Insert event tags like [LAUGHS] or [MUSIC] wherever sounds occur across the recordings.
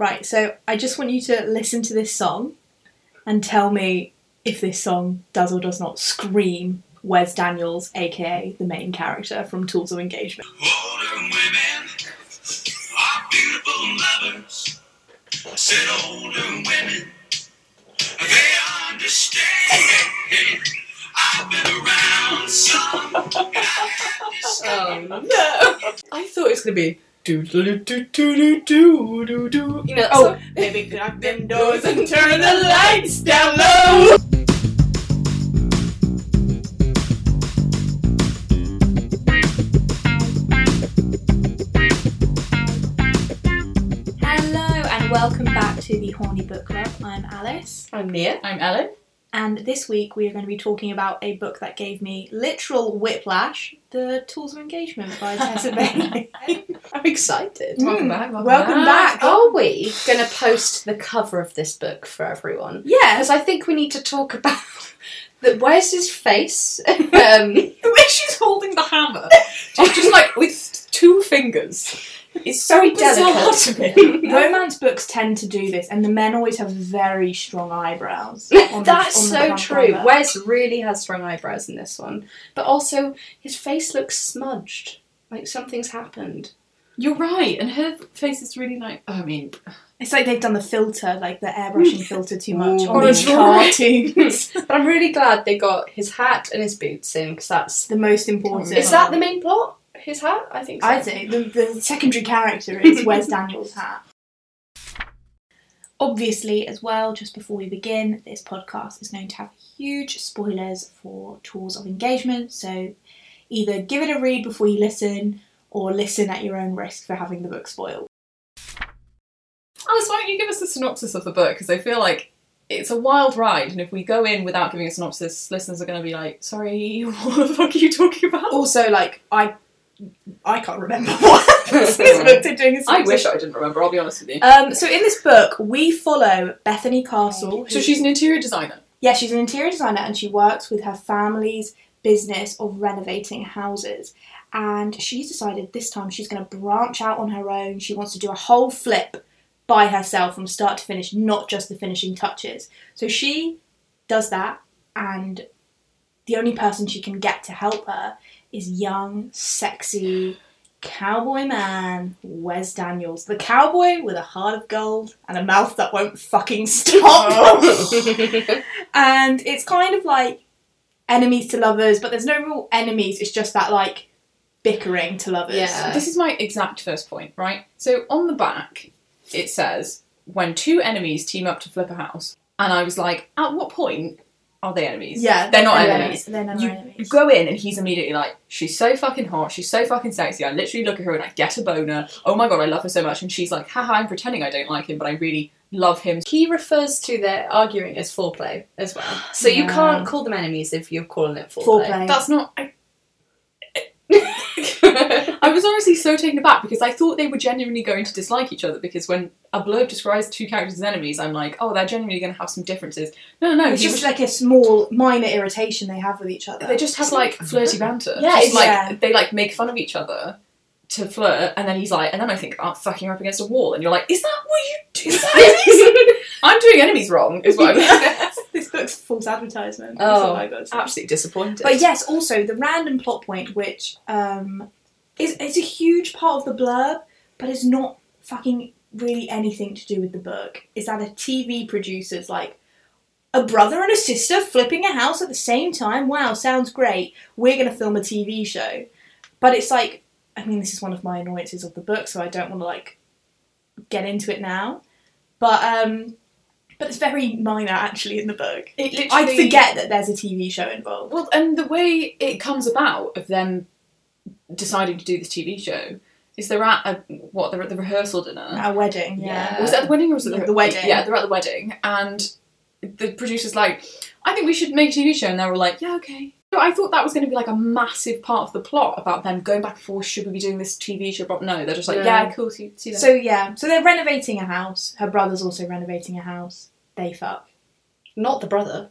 Right, so I just want you to listen to this song and tell me if this song does or does not scream Wes Daniels, aka the main character from Tools of Engagement. Older women are beautiful lovers. I said older women, they understand. I've been around some. and I Oh no! I thought it was gonna be do do do do do do do do. You know Oh, song? baby, lock them doors and turn the lights down low. Hello and welcome back to the Horny Book Club. I'm Alice, I'm Mia. I'm Ellen. And this week we are going to be talking about a book that gave me literal whiplash The Tools of Engagement by Tessa [LAUGHS] Bailey. I'm excited. Welcome Mm, back. Welcome, welcome back. Are we gonna post the cover of this book for everyone? Yes, Because I think we need to talk about [LAUGHS] that. Where's his face? [LAUGHS] um, The way she's holding the hammer, she's just like with two fingers. It's so bizarre to delicate. [LAUGHS] romance books tend to do this, and the men always have very strong eyebrows. [LAUGHS] the- That's so true. cover. Wes really has strong eyebrows in this one, but also his face looks smudged, like something's happened. You're right, and her face is really like. I mean, It's like they've done the filter, like the airbrushing filter too much Ooh. on On a these cartoons. [LAUGHS] But I'm really glad they got his hat and his boots in because that's. the most important. Is that the main plot? His hat? I think so. I think the, the secondary character is [LAUGHS] Wes Daniels' hat. Obviously, as well, just before we begin, this podcast is known to have huge spoilers for Tools of Engagement, so either give it a read before you listen or listen at your own risk for having the book spoiled. Alice, why don't you give us a synopsis of the book? Because I feel like it's a wild ride, and if we go in without giving a synopsis, listeners are going to be like, "Sorry, [LAUGHS] what the fuck are you talking about?" Also, like, I I can't remember [LAUGHS] what this book a I wish I didn't remember. I'll be honest with you. Um, so in this book, we follow Bethany Castle. So she's an interior designer. Yeah, she's an interior designer and she works with her family's business of renovating houses. And she's decided this time she's going to branch out on her own. She wants to do a whole flip by herself from start to finish, not just the finishing touches. So she does that, and the only person she can get to help her is young, sexy cowboy man Wes Daniels. The cowboy with a heart of gold and a mouth that won't fucking stop. Oh. [LAUGHS] and it's kind of like enemies to lovers, but there's no real enemies. It's just that like bickering to lovers. Yeah. This is my exact first point, right? So on the back, it says when two enemies team up to flip a house, and I was like, at what point are they enemies? yeah, they're not they're enemies. They're never You, enemies. you go in and he's immediately like, she's so fucking hot, she's so fucking sexy. I literally look at her and I get a boner. Oh my god, I love her so much. And she's like, haha, I'm pretending I don't like him, but I really love him. He refers to their arguing as foreplay as well. So you can't call them enemies if you're calling it foreplay. Foreplay. That's not. I, [LAUGHS] I was honestly so taken aback because I thought they were genuinely going to dislike each other. Because when a blurb describes two characters as enemies, I'm like, oh, they're genuinely going to have some differences. No, no, no. it's just was- like a small minor irritation they have with each other. they just have like flirty banter. Yeah, Just, it's- like yeah. they like make fun of each other to flirt, and then he's like, and then I think, oh, fucking her up against a wall, and you're like, is that what you do? Is that enemies? I'm doing enemies wrong, is what I'm. [LAUGHS] [LAUGHS] this book's a false advertisement. Oh, I got. Absolutely disappointed. But yes, also the random plot point, which um, is is a huge part of the blurb, but it's not fucking really anything to do with the book. Is that a TV producer's like a brother and a sister flipping a house at the same time? Wow, sounds great. We're gonna film a TV show, but it's like, I mean, this is one of my annoyances of the book, so I don't want to like get into it now, but um. But it's very minor actually in the book. It I forget that there's a TV show involved. Well, and the way it comes about of them deciding to do this TV show is they're at a, what they're at the rehearsal dinner. At a wedding, yeah. Yeah. Was it at the wedding or was it The wedding. Yeah, they're at the wedding, and the producer's like, "I think we should make a TV show," and they were like, "Yeah, okay." So I thought that was going to be like a massive part of the plot about them going back and forth. Should we be doing this TV show? But no, they're just like, Yeah. "Yeah, cool." See, see that. So yeah, so they're renovating a house. Her brother's also renovating a house. They fuck. Not the brother.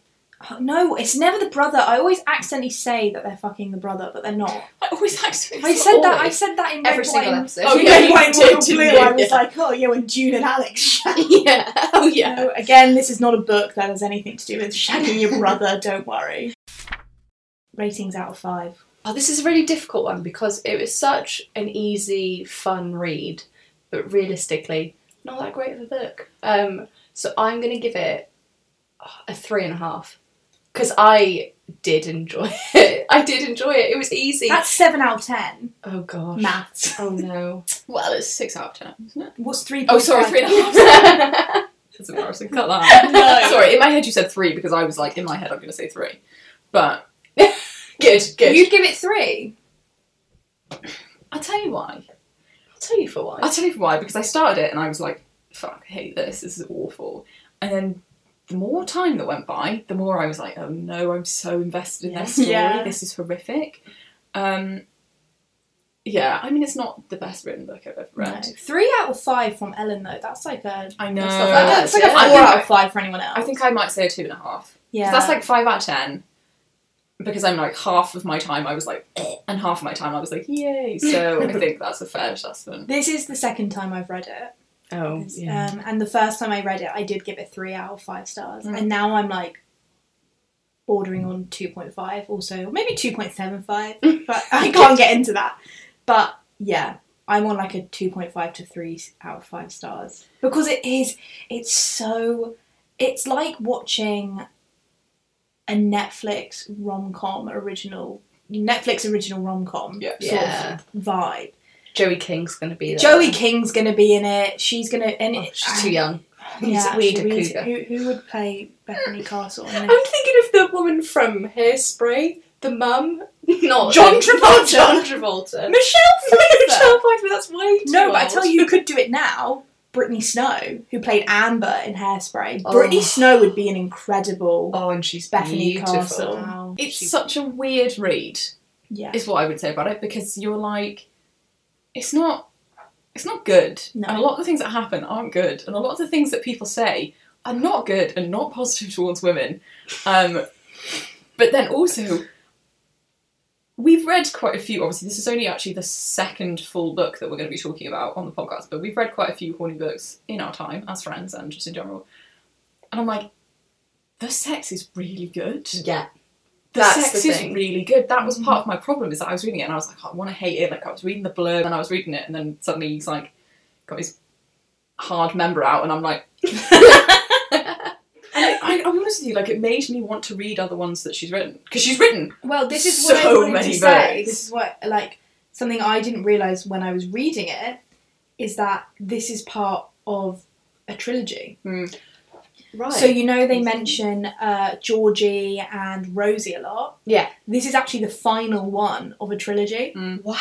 Oh, no, it's never the brother. I always accidentally say that they're fucking the brother, but they're not. [LAUGHS] I always accidentally. I said that. I said that in Every Red, single White, episode. Oh, and- yeah, Red, you White, and did, Royal didn't Blue. you? I was Yeah. like, oh yeah, when June and Alex. [LAUGHS] shag. yeah. Oh yeah. No, again, this is not a book that has anything to do with shagging your brother. Don't worry. Ratings out of five. Oh, this is a really difficult one because it was such an easy, fun read, but realistically, not that great of a book. Um, so I'm going to give it a three and a half because I did enjoy [LAUGHS] it. I did enjoy it. It was easy. That's seven out of ten. oh gosh. Maths. [LAUGHS] Oh no. Well, it's six out of ten, isn't it? What's three? Oh, sorry, three and a half. [LAUGHS] That's embarrassing. Cut that. No. Sorry, in my head you said three because I was like, in my head I'm going to say three, but [LAUGHS] good, good. You'd give it three. I'll tell you why. I'll tell you for why. I'll tell you for why because I started it and I was like, fuck, I hate this. This is awful. And then the more time that went by, the more I was like, oh no, I'm so invested in Yeah. their story. Yeah. This is horrific. Um, yeah, I mean, it's not the best written book I've ever No. read. Three out of five from Ellen though. That's like a. I know. That's not. That's like a four out of five for anyone else. I think I might say a two and a half. Yeah. That's like five out of ten. Because I'm like half of my time I was like, "Eh," and half of my time I was like, yay. So I [LAUGHS] think that's a fair assessment. This is the second time I've read it. oh Um, and the first time I read it, I did give it three out of five stars. Mm. And now I'm like bordering on 2.5, also maybe 2.75, [LAUGHS] but I can't get into that. But yeah, I'm on like a 2.5 to 3 out of 5 stars. Because it is, it's so, it's like watching a Netflix rom com original, Netflix original rom com Yeah. sort Yeah. of vibe. Joey King's going to be there. Joey King's gonna be in it. She's gonna, and Oh, it, she's too young. yeah, we need a actually, we need- cougar. who, who would play Bethany Castle? I'm thinking of the woman from Hairspray, the mum. [LAUGHS] Not John not Travolta. John Travolta. Michelle Pfeiffer. Michelle Pfeiffer. That's way too no, but I tell you, you could do it now. Brittany Snow, who played Amber in Hairspray. Oh. Brittany Snow would be an incredible. Oh, and she's Bethany beautiful. Castle. Wow. It's She- such a weird read, Yeah, is what I would say about it, because you're like, it's not, it's not good, No. and a lot of the things that happen aren't good, and a lot of the things that people say are not good and not positive [LAUGHS] towards women. Um, but then also, we've read quite a few. Obviously, this is only actually the second full book that we're going to be talking about on the podcast, but we've read quite a few horny books in our time as friends and just in general. And I'm like, the sex is really good Yeah. the That's sex the is really good. That was part of mm-hmm. my problem is that I was reading it and I was like, oh, I want to hate it. Like I was reading the blurb and I was reading it and then suddenly he's like got his hard member out and I'm like, and it, I, I'm honest with you, like it made me want to read other ones that she's written because she's written. Well, this is what I So wanted many to say. books. This is what, like, something I didn't realize when I was reading it is that this is part of a trilogy. Right. So you know they mention uh, Georgie and Rosie a lot. Yeah. This is actually the final one of a trilogy. wow.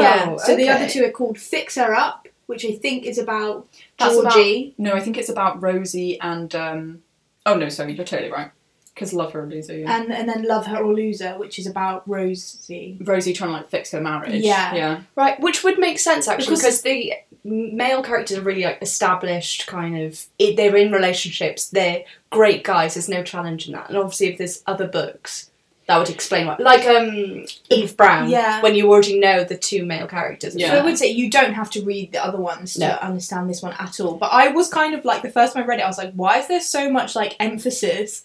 yeah. So the other two are called Fix Her Up, which I think is about That's about- Georgie. No, I think it's about Rosie and um oh no, sorry, you're totally right. Because love her or lose her. Yeah. And and then Love Her or Lose Her, which is about Rosie. Rosie trying to like fix her marriage. Yeah. Yeah. Right, which would make sense actually Because- because, the male characters are really like established, kind of. It, they're in relationships. They're great guys. There's no challenge in that. And obviously, if there's other books, that would explain why. Like um, Eve Brown. Yeah. When you already know the two male characters. Yeah. So I would say you don't have to read the other ones to No. understand this one at all. But I was kind of like the first time I read it, I was like, why is there so much like emphasis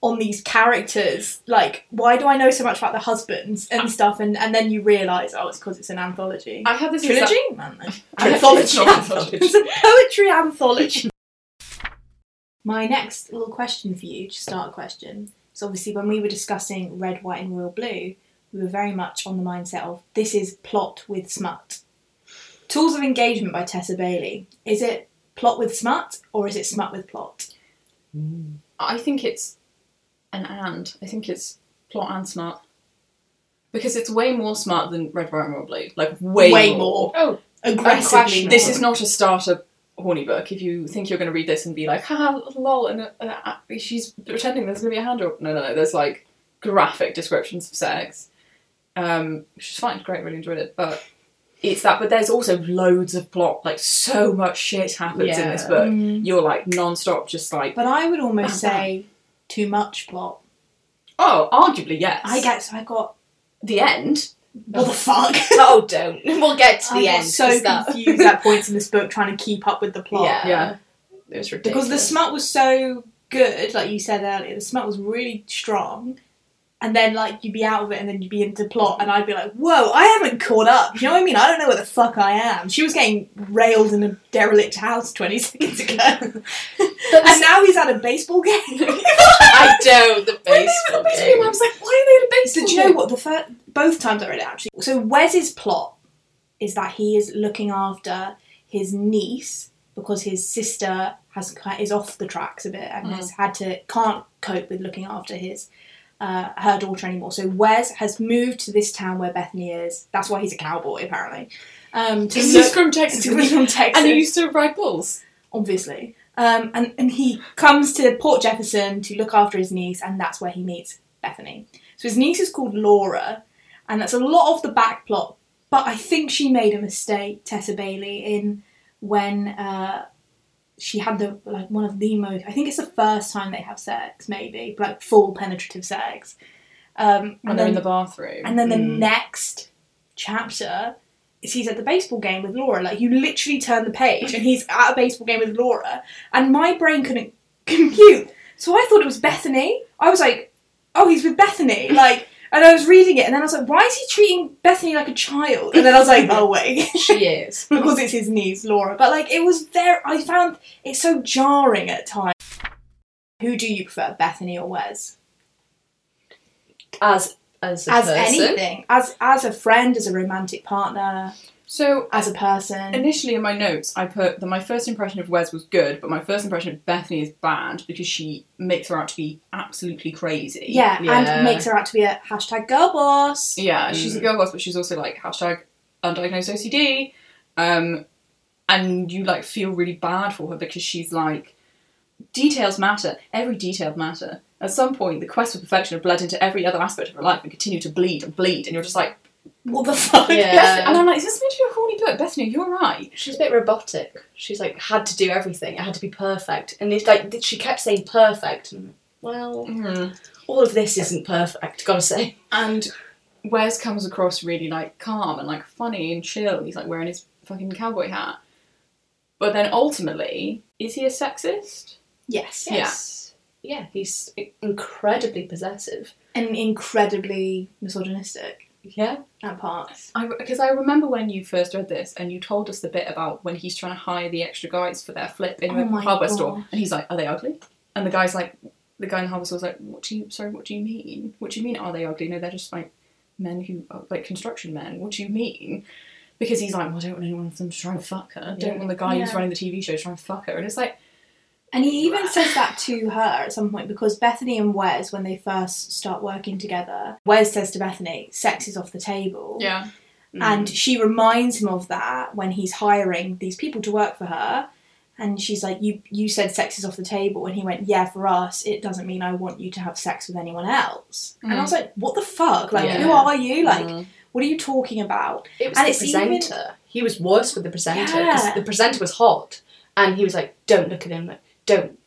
on these characters? Like, why do I know so much about the husbands and stuff? And and then you realise, oh, it's because it's an anthology. I had this Trilogy? exact- Man, Anthology. [LAUGHS] Anthology. it's a poetry anthology. My next little question for you, to start a question, is obviously when we were discussing Red, White, and Royal Blue, we were very much on the mindset of this is plot with smut. Tools of Engagement by Tessa Bailey. Is it plot with smut or is it smut with plot? Mm. I think it's an and. I think it's plot and smut. Because it's way more smut than Red, White, and Royal Blue. Like, way, Way more. more. Oh, Aggressively. This is not a starter horny book. If you think you're going to read this and be like, haha, lol, and uh, uh, she's pretending there's going to be a hand job. No, no, no. There's like graphic descriptions of sex. Um, which is fine, great, really enjoyed it. But it's that, but there's also loads of plot. Like, so much shit happens in this Yeah. book. Mm. You're like non stop, just like, But I would almost bam. say too much plot. Oh, arguably yes. I guess I got the end. What the fuck. [LAUGHS] oh, don't. We'll get to I the got end. so 'cause that- confused at [LAUGHS] points in this book trying to keep up with the plot. Yeah. Yeah. It was ridiculous because the smut was so good, like you said earlier, the smut was really strong. And then like you'd be out of it, and then you'd be into plot, and I'd be like, "Whoa, I haven't caught up." You know what I mean? I don't know where the fuck I am. She was getting railed in a derelict house twenty [LAUGHS] seconds ago, and now he's at a baseball game. [LAUGHS] I don't. The When they were baseball game, I was like, why are they at a baseball So do you know game? what? The first, both times I read it actually. So Wes's plot is that he is looking after his niece because his sister has is off the tracks a bit and mm. has had to can't cope with looking after his uh, her daughter anymore. So Wes has moved to this town where Bethany is. That's why he's a cowboy apparently. Um, to He's from Texas. [LAUGHS] be from Texas And he used to ride bulls. obviously. Um, and, and he comes to Port Jefferson to look after his niece, and that's where he meets Bethany. So his niece is called Laura, and that's a lot of the back plot. But I think she made a mistake, Tessa Bailey, in when uh, she had the like one of the most. I think it's the first time they have sex, maybe like full penetrative sex. Um, When and they're in the bathroom. and then the Mm. next chapter is he's at the baseball game with Laura. Like you literally turn the page and he's at a baseball game with Laura. And my brain couldn't [LAUGHS] compute. So I thought it was Bethany. I was like, oh, he's with Bethany. Like, and I was reading it and then I was like, why is he treating Bethany like a child? And then I was like, oh wait. [LAUGHS] She is. [LAUGHS] because it's his niece, Laura. But like it was there. I found it so jarring at times. Who do you prefer, Bethany or Wes? As as a as person. anything, as as a friend, as a romantic partner, so as a person. initially in my notes, I put that my first impression of Wes was good, but my first impression of Bethany is bad because she makes her out to be absolutely crazy. yeah, Yeah. and makes her out to be a hashtag girl boss. Yeah, she's a girl boss, but she's also like hashtag undiagnosed OCD. Um, and you like feel really bad for her because she's like details matter. Every detail matter. At some point, the quest for perfection had bled into every other aspect of her life and continued to bleed and bleed, and you're just like, What the fuck? Yeah. Beth- and I'm like, is this meant to be a horny book? Bethany, you're right. She's a bit robotic. She's like had to do everything. It had to be perfect, and it's like she kept saying perfect. And I'm like, well, mm-hmm. all of this isn't perfect. Gotta say. And Wes comes across really like calm and like funny and chill. He's like wearing his fucking cowboy hat. But then ultimately, is he a sexist? Yes. Yeah. Yes. Yeah, he's incredibly possessive. And incredibly misogynistic Yeah. at parts. I because I remember when you first read this and you told us the bit about when he's trying to hire the extra guys for their flip in Oh the my hardware God. store, and he's like, "Are they ugly?" And the guy's like, the guy in the hardware store's like, "What do you? Sorry, what do you mean? What do you mean? Are they ugly? No, they're just like men who are like construction men. What do you mean?" Because he's like, "Well, I don't want anyone of them to try and fuck her. I Don't want the guy who's running the TV show to try and fuck her." And it's like, And he even says that to her at some point because Bethany and Wes, when they first start working together, Wes says to Bethany, sex is off the table. yeah, And she reminds him of that when he's hiring these people to work for her. And she's like, you, you said sex is off the table. And he went, Yeah, for us, it doesn't mean I want you to have sex with anyone else. And I was like, What the fuck? Like, Yeah. who are you? Like, Mm. what are you talking about? It was And the it's even- presenter. He was worse with the presenter because Yeah. the presenter was hot, and he was like, "Don't look at him. Like, don't."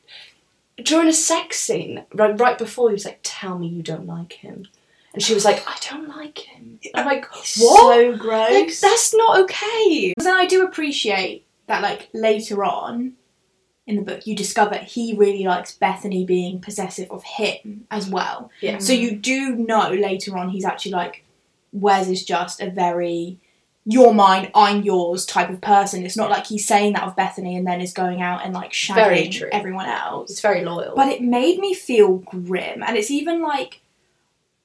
During a sex scene, right, right before, he was like, "Tell me you don't like him," and she was like, "I don't like him." I'm like, "What? So gross. Like, that's not okay." Then I do appreciate that, like, later on in the book, you discover he really likes Bethany being possessive of him as well. Yeah. So you do know later on he's actually like, Wes is just a very you're mine, I'm yours type of person. It's not like he's saying that of Bethany and then is going out and like shagging everyone else. It's very loyal. But it made me feel grim, and it's even like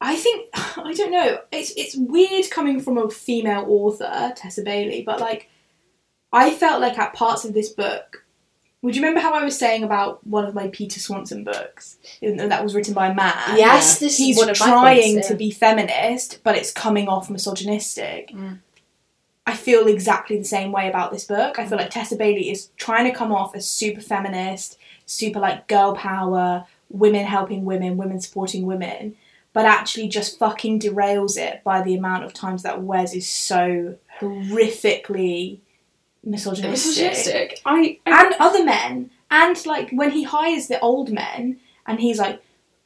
I think [LAUGHS] I don't know. It's it's weird coming from a female author, Tessa Bailey, but like I felt like at parts of this book. Would you remember how I was saying about one of my Peter Swanson books that was written by a man? yes, this He's is one of my trying points, to be feminist, but it's coming off misogynistic. Mm. I feel exactly the same way about this book. I feel like mm. Tessa Bailey is trying to come off as super feminist, super like girl power, women helping women, women supporting women, but actually just fucking derails it by the amount of times that Wes is so horrifically misogynistic. misogynistic. I, I And other men. And like when he hires the old men and he's like,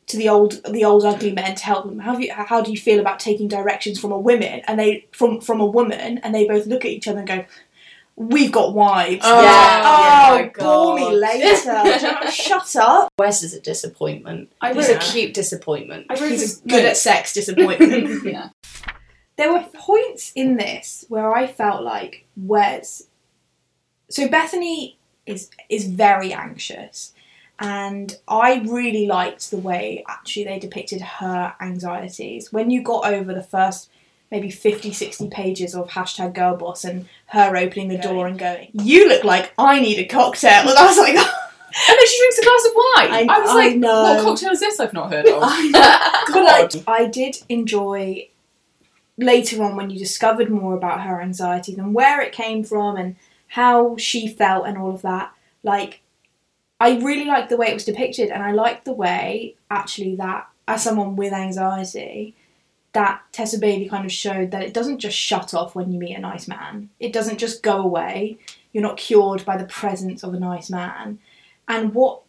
to the old the old ugly men to help them. How do you, how do you feel about taking directions from a woman and they from from a woman and they both look at each other and go, "We've got wives." Oh, Yeah. Oh, oh, my bore me later. [LAUGHS] Shut up. Wes is a disappointment. I He's wrote- a cute disappointment. I wrote He's good at sex disappointment. [LAUGHS] [LAUGHS] yeah. there were points in this where I felt like Wes. So Bethany is is very anxious, and I really liked the way actually they depicted her anxieties. When you got over the first maybe 50, 60 pages of hashtag girl boss and her opening the door and going, "You look like I need a cocktail," and I was like. [LAUGHS] And then she drinks a glass of wine. I- I, was I like, know. what cocktail is this I've not heard of? [LAUGHS] I [LAUGHS] know. But like, I did enjoy later on when you discovered more about her anxieties and where it came from and how she felt and all of that. Like, I really liked the way it was depicted, and I liked the way actually that as someone with anxiety, that Tessa Bailey kind of showed that it doesn't just shut off when you meet a nice man. It doesn't just go away. You're not cured by the presence of a nice man. And what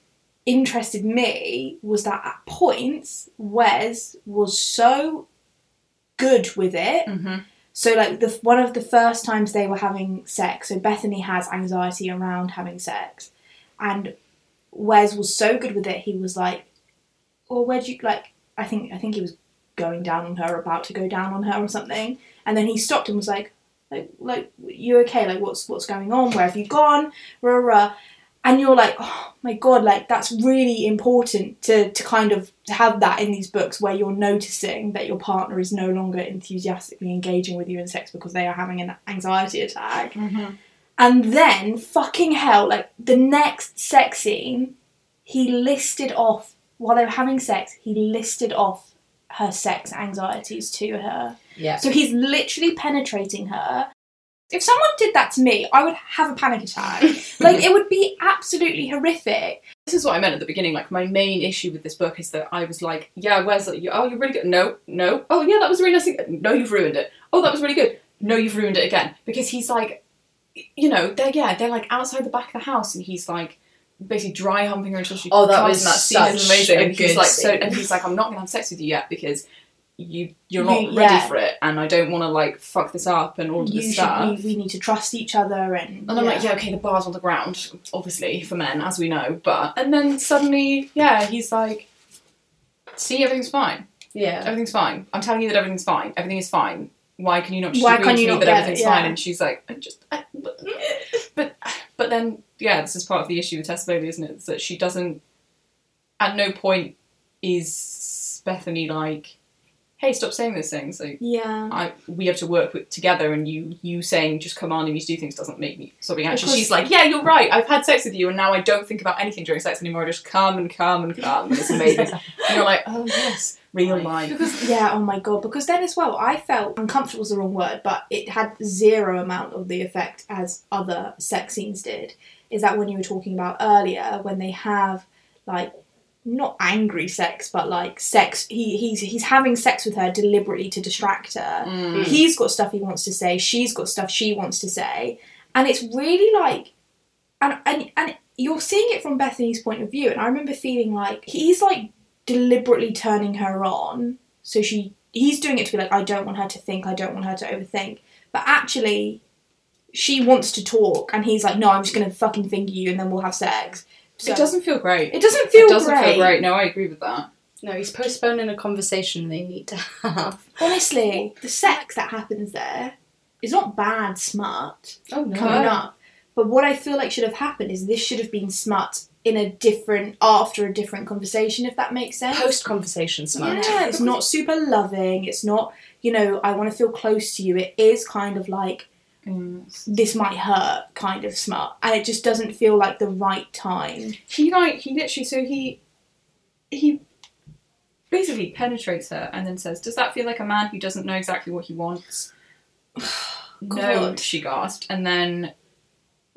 interested me was that at points Wes was so good with it. Mhm. So like the one of the first times they were having sex, so Bethany has anxiety around having sex, and Wes was so good with it. He was like, "Or where'd you like?" I think I think he was going down on her, about to go down on her or something, and then he stopped and was like, "Like, like you okay? Like, what's what's going on? Where have you gone?" Rah, rah. And you're like, oh my god, like that's really important to, to kind of have that in these books where you're noticing that your partner is no longer enthusiastically engaging with you in sex because they are having an anxiety attack. Mm-hmm. And then, fucking hell, like the next sex scene, he listed off, while they were having sex, he listed off her sex anxieties to her. Yeah. So he's literally penetrating her. If someone did that to me, I would have a panic attack. [LAUGHS] like, it would be absolutely horrific. This is what I meant at the beginning. Like, my main issue with this book is that I was like, yeah, where's that? Oh, you're really good. No, no. Oh, yeah, that was really nice. No, you've ruined it. Oh, that was really good. No, you've ruined it again. Because he's like, you know, they're, yeah, they're like outside the back of the house and he's like, basically dry humping her until she Oh, that was that scene is such amazing. And he's like, so, and he's like, I'm not gonna have sex with you yet because you you're not You- ready yeah. for it, and I don't want to like fuck this up and all of this stuff. we, we need to trust each other and. And I'm like, yeah, okay, the bar's on the ground, obviously, for men, as we know, but. And then suddenly, yeah, he's like, see, everything's fine. Yeah. Everything's fine. I'm telling you that everything's fine. Everything is fine. Why can you not just Why agree with me that it? everything's Yeah. fine? And she's like, I just. I, but, [LAUGHS] but, but then, yeah, this is part of the issue with Bailey, isn't it? Is that she doesn't. At no point is Bethany like, hey, stop saying those things. Like, Yeah. I we have to work with together, and you you saying just commanding me to do things doesn't make me stop being anxious. She's like, yeah, you're right. I've had sex with you, and now I don't think about anything during sex anymore. I just come and come and come, and it's amazing. [LAUGHS] and you're like, oh yes, real life. Because yeah, oh my god. Because then as well, I felt uncomfortable is the wrong word, but it had zero amount of the effect as other sex scenes did. Is that when you were talking about earlier when they have like not angry sex, but like sex. He he's he's having sex with her deliberately to distract her. Mm. He's got stuff he wants to say. She's got stuff she wants to say, and it's really like, and and and you're seeing it from Bethany's point of view. And I remember feeling like he's like deliberately turning her on, so she he's doing it to be like, I don't want her to think, I don't want her to overthink, but actually. She wants to talk, and he's like, "No, I'm just gonna fucking finger you, and then we'll have sex." So- it doesn't feel great. It doesn't feel it doesn't great. feel great. No, I agree with that. No, he's postponing a conversation they need to have. Honestly, the sex that happens there is not bad smut. Oh no. coming up. But what I feel like should have happened is this should have been smut in a different after a different conversation, if that makes sense. Post conversation smut. Yeah, it's not super loving. It's not, you know, I want to feel close to you. It is kind of like This might hurt kind of smut, and it just doesn't feel like the right time. He like he literally so he he basically penetrates her and then says, "Does that feel like a man who doesn't know exactly what he wants?" [SIGHS] no, she gasped, and then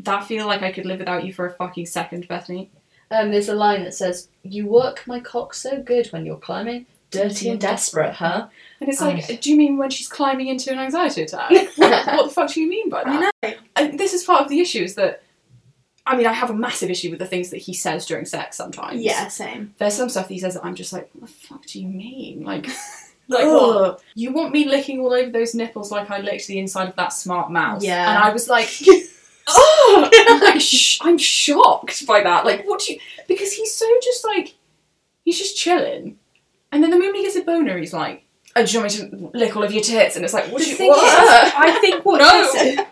that feel like I could live without you for a fucking second, Bethany. Um, there's a line that says, "You work my cock so good when you're climbing, dirty and desperate, huh?" And it's Oh. like, do you mean when she's climbing into an anxiety attack? [LAUGHS] what, what the fuck do you mean by that? I know. and this is part of the issue is that I mean, I have a massive issue with the things that he says during sex sometimes. Yeah, same. There's some stuff that he says that I'm just like, what the fuck do you mean? Like, [LAUGHS] like Ugh. what? You want me licking all over those nipples like I licked the inside of that smart mouse? Yeah. And I was like, [LAUGHS] oh, I'm, like, sh- I'm shocked by that. Like, what do you? Because he's so just like, he's just chilling, and then the moment he gets a boner, he's like, oh, do you want me to lick all of your tits? And it's like, what The do you? thing What? is, I think what No.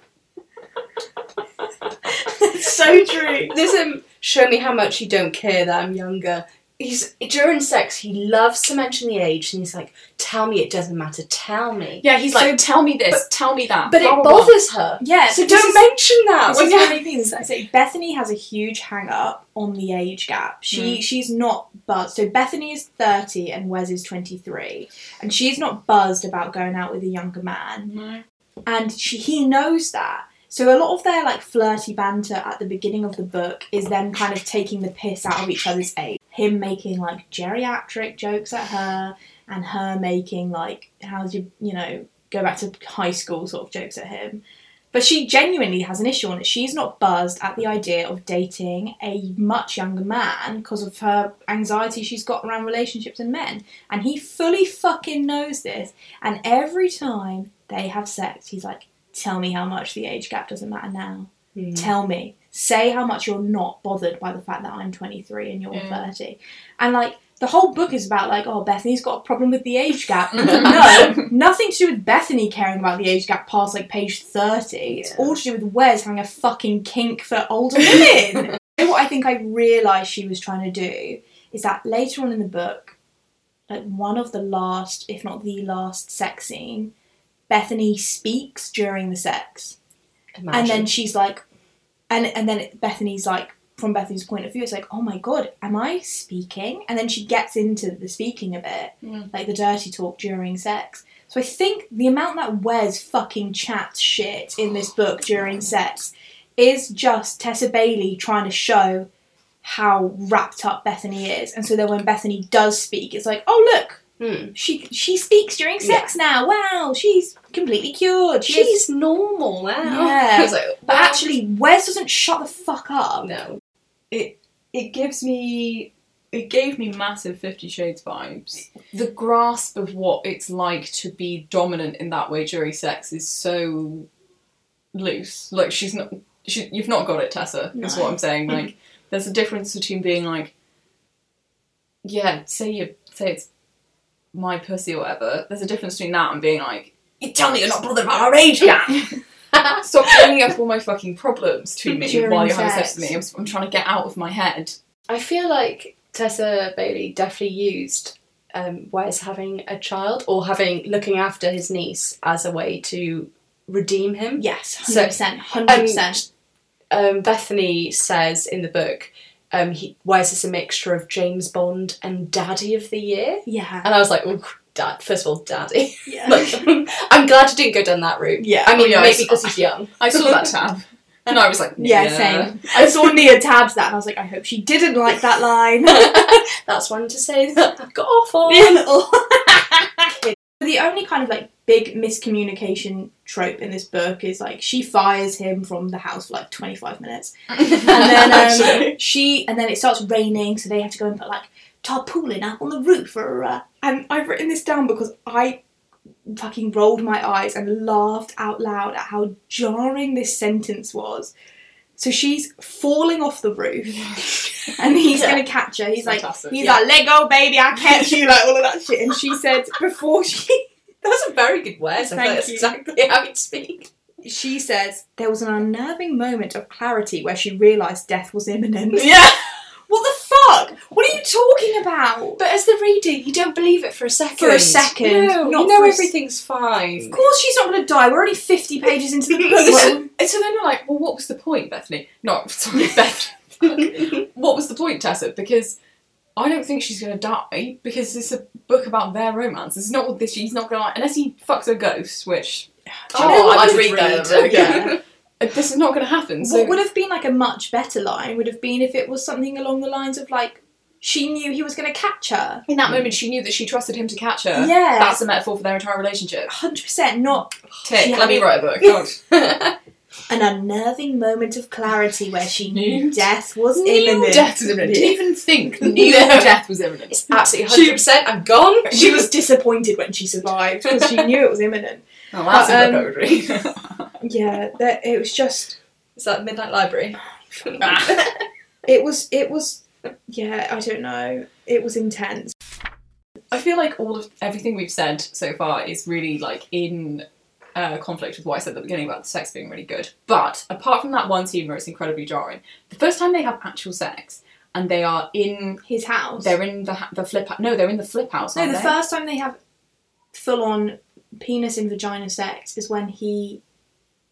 It's [LAUGHS] so true. This um show me how much you don't care that I'm younger. He's during sex he loves to mention the age and he's like, Tell me it doesn't matter, tell me. yeah, he's like, tell me this, tell me that. But blah, it blah, blah. bothers her. Yeah, So don't is- mention that. This When is you- one of things. I say Bethany has a huge hang up on the age gap. She mm. she's not buzzed. So Bethany is thirty and Wes is twenty three, and she's not buzzed about going out with a younger man. No. and she he knows that. So a lot of their like flirty banter at the beginning of the book is them kind of taking the piss out of each other's age. Him making like geriatric jokes at her, and her making like how's you you know go back to high school sort of jokes at him. But she genuinely has an issue on it. She's not buzzed at the idea of dating a much younger man because of her anxiety she's got around relationships and men. And he fully fucking knows this. And every time they have sex, he's like, Tell me how much the age gap doesn't matter now. Hmm. Tell me. Say how much you're not bothered by the fact that I'm 23 and you're Yeah. 30. And like, the whole book is about like, oh, Bethany's got a problem with the age gap. [LAUGHS] no, nothing to do with Bethany caring about the age gap past like page 30. It's all to do with Wes having a fucking kink for older women. [LAUGHS] What I think I realised she was trying to do is that later on in the book, like one of the last, if not the last sex scene, Bethany speaks during the sex. And then she's like, and and then Bethany's like, from Bethany's point of view, it's like, oh my god, am I speaking? And then she gets into the speaking a bit, Mm. like the dirty talk during sex. So I think the amount that Wes fucking chats shit in this book during sex is just Tessa Bailey trying to show how wrapped up Bethany is. And so then when Bethany does speak, it's like, oh look, Hmm. she she speaks during sex now. Wow, she's completely cured. She is- She's normal now. Yeah. [LAUGHS] Like, but actually, Wes doesn't shut the fuck up. no. it it gives me it gave me massive 50 shades vibes the grasp of what it's like to be dominant in that way during sex is so loose like she's not she, you've not got it tessa is No. what i'm saying [LAUGHS] like there's a difference between being like yeah say you say it's my pussy or whatever there's a difference between that and being like you tell me you're not bothered about our age [LAUGHS] gap Stop bringing up all my fucking problems to me During while you're having sex sex. with me. I'm, I'm trying to get out of my head. I feel like Tessa Bailey definitely used um, Wes having a child or having looking after his niece as a way to redeem him. Yes, hundred percent, hundred percent. Um, Bethany says in the book, um, he, Wes is this a mixture of James Bond and Daddy of the Year. Yeah, And I was like, oh, Dad. First of all, Daddy. yeah. [LAUGHS] like, [LAUGHS] I'm glad you didn't go down that route. Yeah. I mean, Oh, yeah, I maybe saw- because he's young. [LAUGHS] I saw that tab and I was like, yeah, same. I saw Mia tabs that, and I was like, I hope she didn't like that line. That's one to say that I got off on. The only kind of like big miscommunication trope in this book is like she fires him from the house for like 25 minutes. [LAUGHS] And then um, she and then it starts raining so they have to go and put like tarpaulin up on the roof or uh, and i've written this down because i fucking rolled my eyes and laughed out loud at how jarring this sentence was so she's falling off the roof [LAUGHS] and he's Yeah. gonna catch her he's like Fantastic. he's Yeah. like let go baby i catch you like all of that shit and she said [LAUGHS] before she [LAUGHS] That's a very good. I Thank think that's you. exactly how he'd speak. she says there was an unnerving moment of clarity where she realised death was imminent. yeah. What the What are you talking about? But as the reader, you don't believe it for a second. For a second, No, not you know a s- everything's fine. Of course she's not going to die. We're already 50 pages into the [LAUGHS] book. So, [LAUGHS] so then you're like, well, what was the point, Bethany? No, [LAUGHS] sorry, Beth. what was the point, Tessa? Because I don't think she's going to die because it's a book about their romance. It's not what this. She's not going to unless he fucks a ghost, which Do you oh, know Oh, I'd read have- that. Yeah. Uh, this is not going to happen. So What would have been like a much better line would have been if it was something along the lines of like she knew he was going to catch her. in that moment, she knew that she trusted him to catch her. Yeah. that's a metaphor for their entire relationship. 100% not [SIGHS] Tick. Let me write a book. [LAUGHS] [LAUGHS] An unnerving moment of clarity where she knew death was Knew imminent. death was imminent. Didn't even think. [LAUGHS] Knew death was imminent. It's absolutely hundred percent. I'm gone. She was disappointed when she survived because she knew it was imminent. Oh, that's But, in um, the poetry. [LAUGHS] [LAUGHS] Yeah, that, it was just. Is that Midnight Library? [LAUGHS] It was. It was. Yeah, I don't know. It was intense. I feel like all of everything we've said so far is really like in uh, conflict with what I said at the beginning about the sex being really good. But apart from that one scene where it's incredibly jarring, the first time they have actual sex and they are in, His house. they're in the the flip. House no, they're in the flip house. no, the they? first time they have full on penis and vagina sex is when he.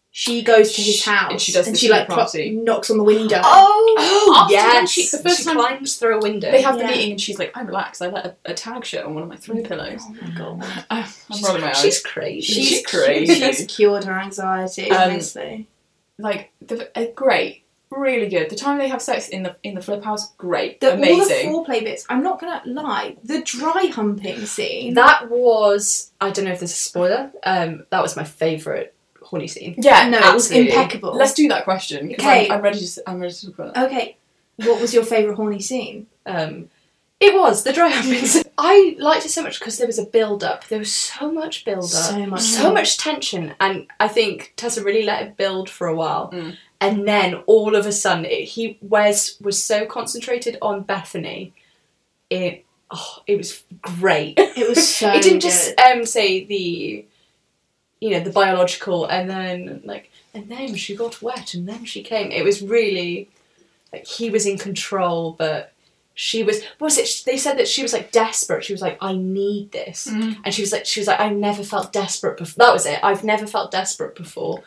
She goes to his Sh- house and she does the she like sleep knocks on the window. Oh, After yes. she- the first she time- climbs through a window. They have Yeah. the meeting and she's like, "I'm relaxed. I let a, a tag shirt on one of my throw pillows." Oh my god. Uh, I'm she's, rolling my eyes. she's crazy. She's She's crazy. She's cured her anxiety, Um, honestly. like the, uh, great, really good. The time they have sex in the in the flip house, great, The, amazing. All the foreplay bits. I'm not gonna lie. The dry humping scene. That was I don't know if this is a spoiler. Um, that was my favourite horny scene. yeah, no, it was impeccable. Let's do that question. Okay. I'm, I'm ready. To, I'm ready to talk about it. Okay, what was your favourite horny scene? Um, it was the dry humping. [LAUGHS] I liked it so much because there was a build up. There was so much build up. So much. so much tension and i think tessa really let it build for a while Mm. and then all of a sudden it, he wes was so concentrated on bethany it oh it was great [LAUGHS] It was so. [LAUGHS] it didn't just um say the you know the biological and then like and then she got wet and then she came it was really like he was in control but she was what was it they said that she was like desperate she was like i need this Mm. and she was like she was like i never felt desperate before that was it i've never felt desperate before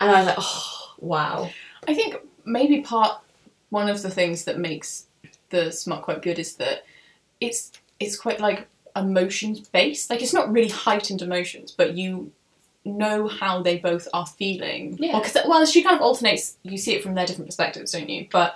and i was like oh wow I think maybe part one of the things that makes the smut quite good is that it's it's quite like emotions based. Like it's not really heightened emotions, but you know how they both are feeling. Yeah. Well, well, she kind of alternates. You see it from their different perspectives, don't you? But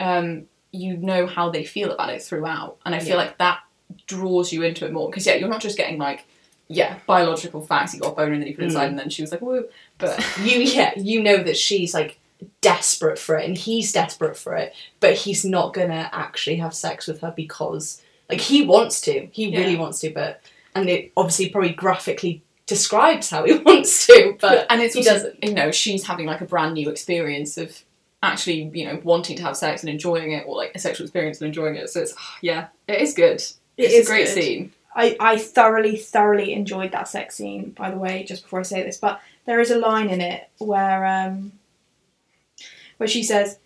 um, you know how they feel about it throughout, and I feel Yeah. like that draws you into it more. Because yeah, you're not just getting like yeah biological facts. You got a bone and then you put it inside, Mm. and then she was like woo. But you [LAUGHS] yeah you know that she's like desperate for it and he's desperate for it but he's not gonna actually have sex with her because like he wants to he Yeah. really wants to but and it obviously probably graphically describes how he [LAUGHS] wants to but and it's he also, doesn't. you know she's having like a brand new experience of actually you know wanting to have sex and enjoying it or like a sexual experience and enjoying it so it's yeah it is good It it's is a great good. scene I, I thoroughly, thoroughly enjoyed that sex scene, by the way, just before I say this. But there is a line in it where um where she says,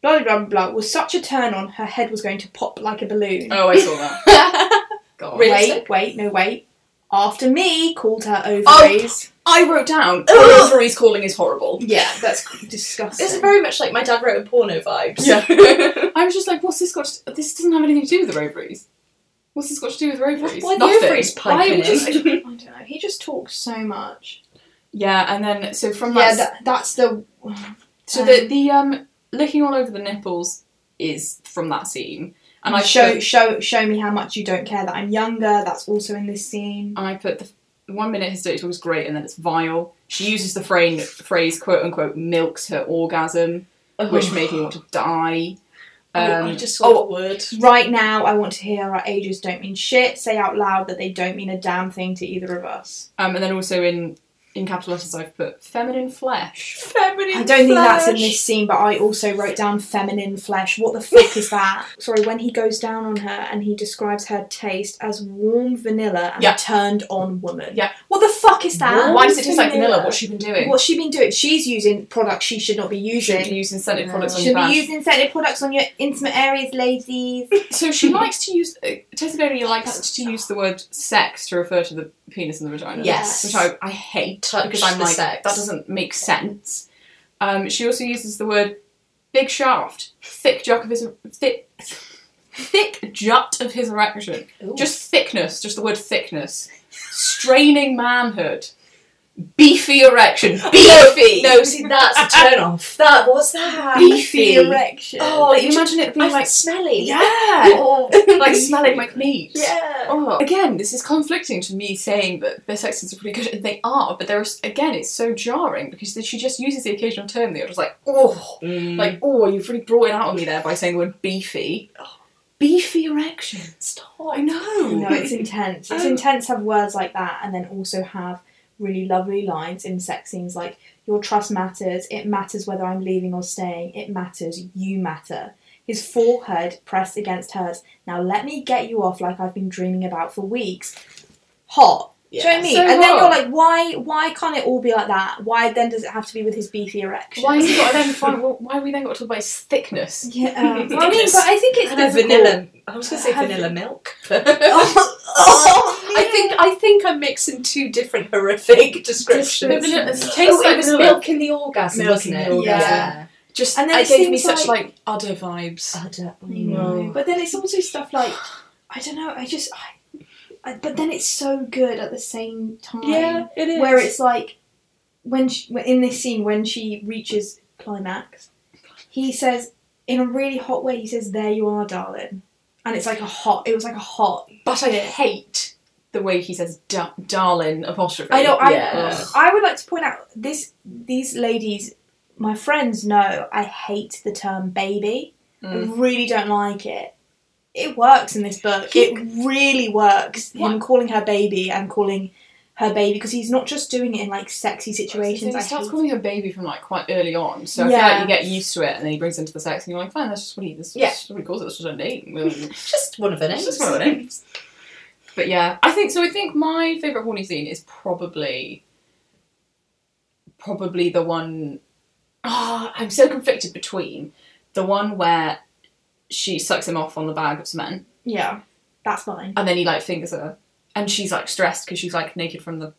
blah blah blah blah was such a turn on, her head was going to pop like a balloon. oh I saw that [LAUGHS] God. Wait, wait, no wait. After me called her ovaries. I wrote down Ugh. ovaries calling is horrible Yeah, that's disgusting. it's very much like my dad wrote a porno vibes Yeah. [LAUGHS] I was just like what's this got to, this doesn't have anything to do with her ovaries what's this got to do with her ovaries why the Nothing. ovaries Why piping would you- in? [LAUGHS] I don't know. He just talks so much. yeah and then so from Yeah, that that, that's the. [SIGHS] so um, the the um licking all over the nipples is from that scene and I show put- show show me how much you don't care that I'm younger. That's also in this scene. I put the the one minute his dirty talk is great, and then it's vile. She uses the phrase, phrase quote unquote, milks her orgasm, which made me want to die. Um, I just saw oh, word Right now, I want to hear our ages don't mean shit. Say out loud that they don't mean a damn thing to either of us. um, and then also in in capital letters, I've put feminine flesh. feminine I don't think that's in this scene, but I also wrote down feminine flesh. What the fuck is that? [LAUGHS] Sorry, when he goes down on her and he describes her taste as warm vanilla and Yeah. a turned on woman. Yeah. What the fuck is that? Warm Why does it taste like vanilla. vanilla? What's she been doing? What's she been doing? She's using products she should not be Should using. be using scented No. products on Should your be vag. using scented products on your intimate areas, ladies. [LAUGHS] So she likes to use. Uh, Tessa Bailey likes to use the word sex to refer to the penis and the vagina. Yes. which I, I hate Touch because I'm the like sex. that doesn't make sense. Um, she also uses the word big shaft, thick jut of his thick, thick jut of his erection. Ooh. Just thickness, just the word thickness, straining manhood. Beefy erection. Beefy. No, see, that's a turn [LAUGHS] off. That what's that? Beefy. erection. Oh, Like, you imagine it being I like smelly. yeah, [LAUGHS] Oh. [LAUGHS] like smelling like meat. Yeah. Oh, again, this is conflicting to me saying that their sex are pretty good, and they are. But there's again, it's so jarring because she just uses the occasional term. That you're just like, oh, Mm. like oh, you've really brought it out on me there by saying the word beefy. Beefy erection. stop. I know. No, it's intense. It's Um, intense to have words like that and then also have really lovely lines in sex scenes like, Your trust matters. It matters whether I'm leaving or staying. It matters. You matter. His forehead pressed against hers. Now let me get you off like I've been dreaming about for weeks. Hot. Do you know what I mean? so and then you're like, why why can't it all be like that? Why then does it have to be with his beefy erection? Why he got then find? Well, why have we then got to talk about his thickness? [LAUGHS] Yeah, um, [LAUGHS] I mean, but I think it's And difficult. vanilla. I was going to say vanilla milk. [LAUGHS] Oh, oh, I think I think I'm mixing two different horrific descriptions. Vanilla- it tastes oh, like it was vanilla. milk in the orgasm, Milk wasn't it? orgasm. Yeah. Just And then it it gave me such like- like udder vibes. Udder. don't No, but then it's also stuff like I don't know. I just, I, I, but then it's so good at the same time. Yeah, it is. where it's like when she, in this scene when she reaches climax, he says in a really hot way. He says, "There you are, darling," and it's like a hot. It was like a hot. But I hate the way he says da- "darling" apostrophe. I know. I Yeah. I would like to point out this. These ladies, my friends, know I hate the term baby. I mm. really don't like it. It works in this book. He- it really works. Him calling her baby and calling her baby because he's not just doing it in like sexy situations. He I starts calling her baby from like quite early on, so I Yeah. feel like you get used to it, and then he brings her into the sex, and you're like, fine, that's just what he, that's Yeah. just what he calls it. That's just her name. [LAUGHS] Just one of her names. Just one of her names. [LAUGHS] But yeah, I think so. I think my favorite horny scene is probably, probably the one. Ah, I'm so conflicted between the one where she sucks him off on the bag of cement, Yeah, that's fine. and then he like fingers her, and she's like stressed because she's like naked from the,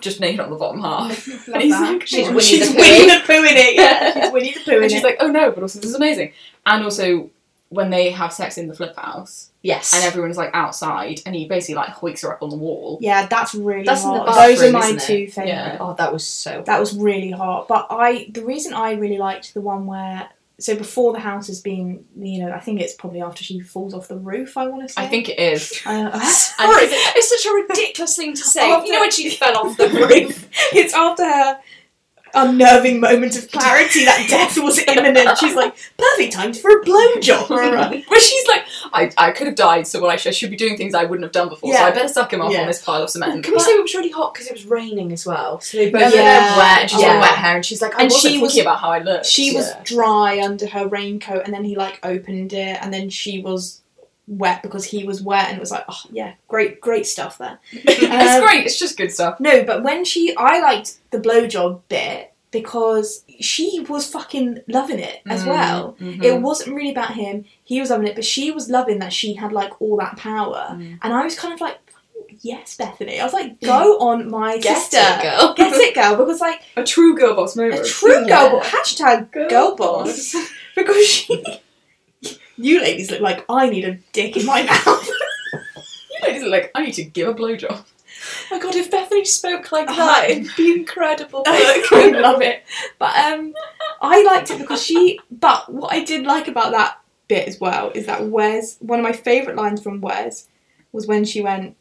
just naked on the bottom half. [LAUGHS] And he's that. like, She's "Oh." Winnie She's the [LAUGHS] Winnie the Pooh in it. Yeah, [LAUGHS] she's Winnie the Pooh in and she's it. like, oh no, but also this is amazing. And also when they have sex in the flip house, Yes. and everyone's like outside, and he basically like hoiks her up on the wall. yeah, that's really That's in the hot. Those are my isn't two favorite. Yeah. oh, that was so. That was really hot. But I, the reason I really liked the one where, so before the house has been, you know, I think it's probably after she falls off the roof. I want to say. I think it is. [LAUGHS] Uh, Sorry, [LAUGHS] it's such a ridiculous thing to say. After- you know when she fell off the roof? [LAUGHS] it's after her unnerving moment of clarity that death was imminent. She's like, perfect time for a blowjob. [LAUGHS] Where she's like, I, I could have died, so what I, sh- I should be doing things I wouldn't have done before, so I better suck him off Yeah. on this pile of cement. Can we say it was really hot because it was raining as well? So they both Yeah. had wet, and she's Yeah. wet hair, and she's like, I And wasn't she thinking was- about how I looked. she was dry under her raincoat, and then he like opened it, and then she was wet because he was wet, and it was like, oh yeah, great, great stuff there. [LAUGHS] it's Um, great, it's just good stuff. No, but when she, I liked the blowjob bit because she was fucking loving it as Mm, well. mhm. It wasn't really about him. He was loving it, but she was loving that she had like all that power. Mm. And I was kind of like, yes, Bethany. I was like, [LAUGHS] go on, my Get sister. it, girl. Get it, girl. [LAUGHS] Because like A true girl boss moment. a true Yeah. girl boss. Hashtag girl, boss. because she, you ladies look like I need a dick in my [LAUGHS] mouth. You ladies look like, I need to give a blowjob. Oh my god, if Bethany spoke like Oh. that, it'd be [LAUGHS] incredible. I would [LAUGHS] love it. But um, I liked it because she. But what I did like about that bit as well is that Wes. One of my favourite lines from Wes was when she went.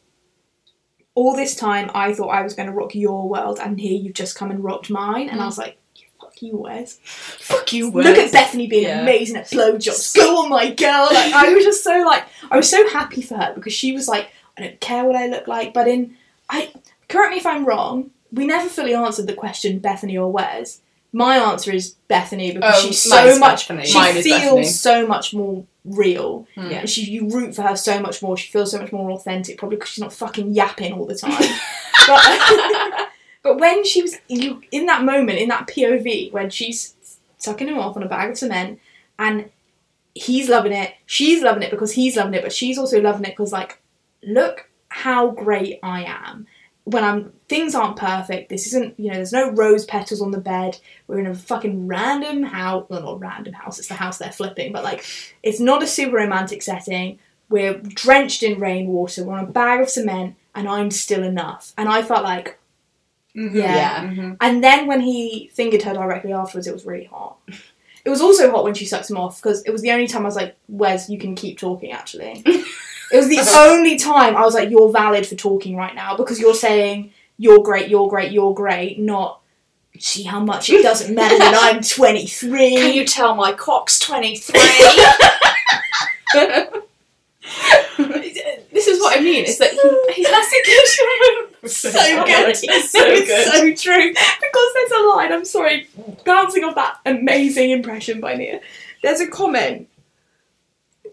All this time, I thought I was going to rock your world, and here you've just come and rocked mine. And I was like, "Fuck you, Wes! Fuck you, Look at Bethany being Yeah. amazing at blowjobs. Go on, my girl!" Like I was just so like, I was so happy for her because she was like, "I don't care what I look like," but in I correct me if I'm wrong. We never fully answered the question Bethany or Wes. My answer is Bethany because Oh, she's so much. Bethany. She Mine is feels so much more real. Mm. Yeah. She you root for her so much more. She feels so much more authentic, probably because she's not fucking yapping all the time. [LAUGHS] but, [LAUGHS] but when she was you in that moment, in that POV, when she's sucking him off on a bag of cement, and he's loving it, she's loving it because he's loving it, but she's also loving it because like, look how great I am. When I'm things aren't perfect. This isn't you know. There's no rose petals on the bed. We're in a fucking random house. Well, not random house. It's the house they're flipping, but like, it's not a super romantic setting. We're drenched in rainwater. We're on a bag of cement, and I'm still enough. And I felt like Yeah. Mhm. And then when he fingered her directly afterwards, it was really hot. It was also hot when she sucked him off because it was the only time I was like, Wes, you can keep talking actually. it was the [LAUGHS] only time I was like, you're valid for talking right now because you're saying you're great, you're great, you're great, not see how much it doesn't matter that I'm [LAUGHS] 23. Can you tell my cock's 23? [LAUGHS] this is what I mean. It's that he, he's mastication. [LAUGHS] so good. It's so good. so true. Because there's a line, I'm sorry, bouncing off that amazing impression by Mia. There's a comment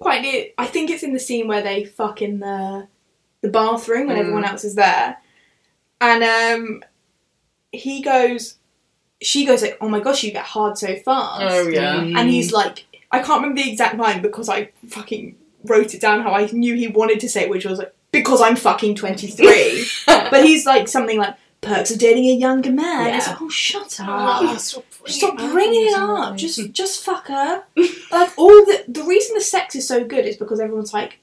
quite near I think it's in the scene where they fuck in the the bathroom when Mm. everyone else is there. And um he goes she goes like, Oh my gosh, you get hard so fast. Oh yeah. And he's like, I can't remember the exact line because I fucking wrote it down how I knew he wanted to say it, which was like, because I'm fucking 23. [LAUGHS] but he's like something like, perks of dating a younger man. It's Yeah. like, oh, shut ah, up. Oh, stop Stop bringing it up. Just, [LAUGHS] just fuck her. like all the the reason the sex is so good is because everyone's like,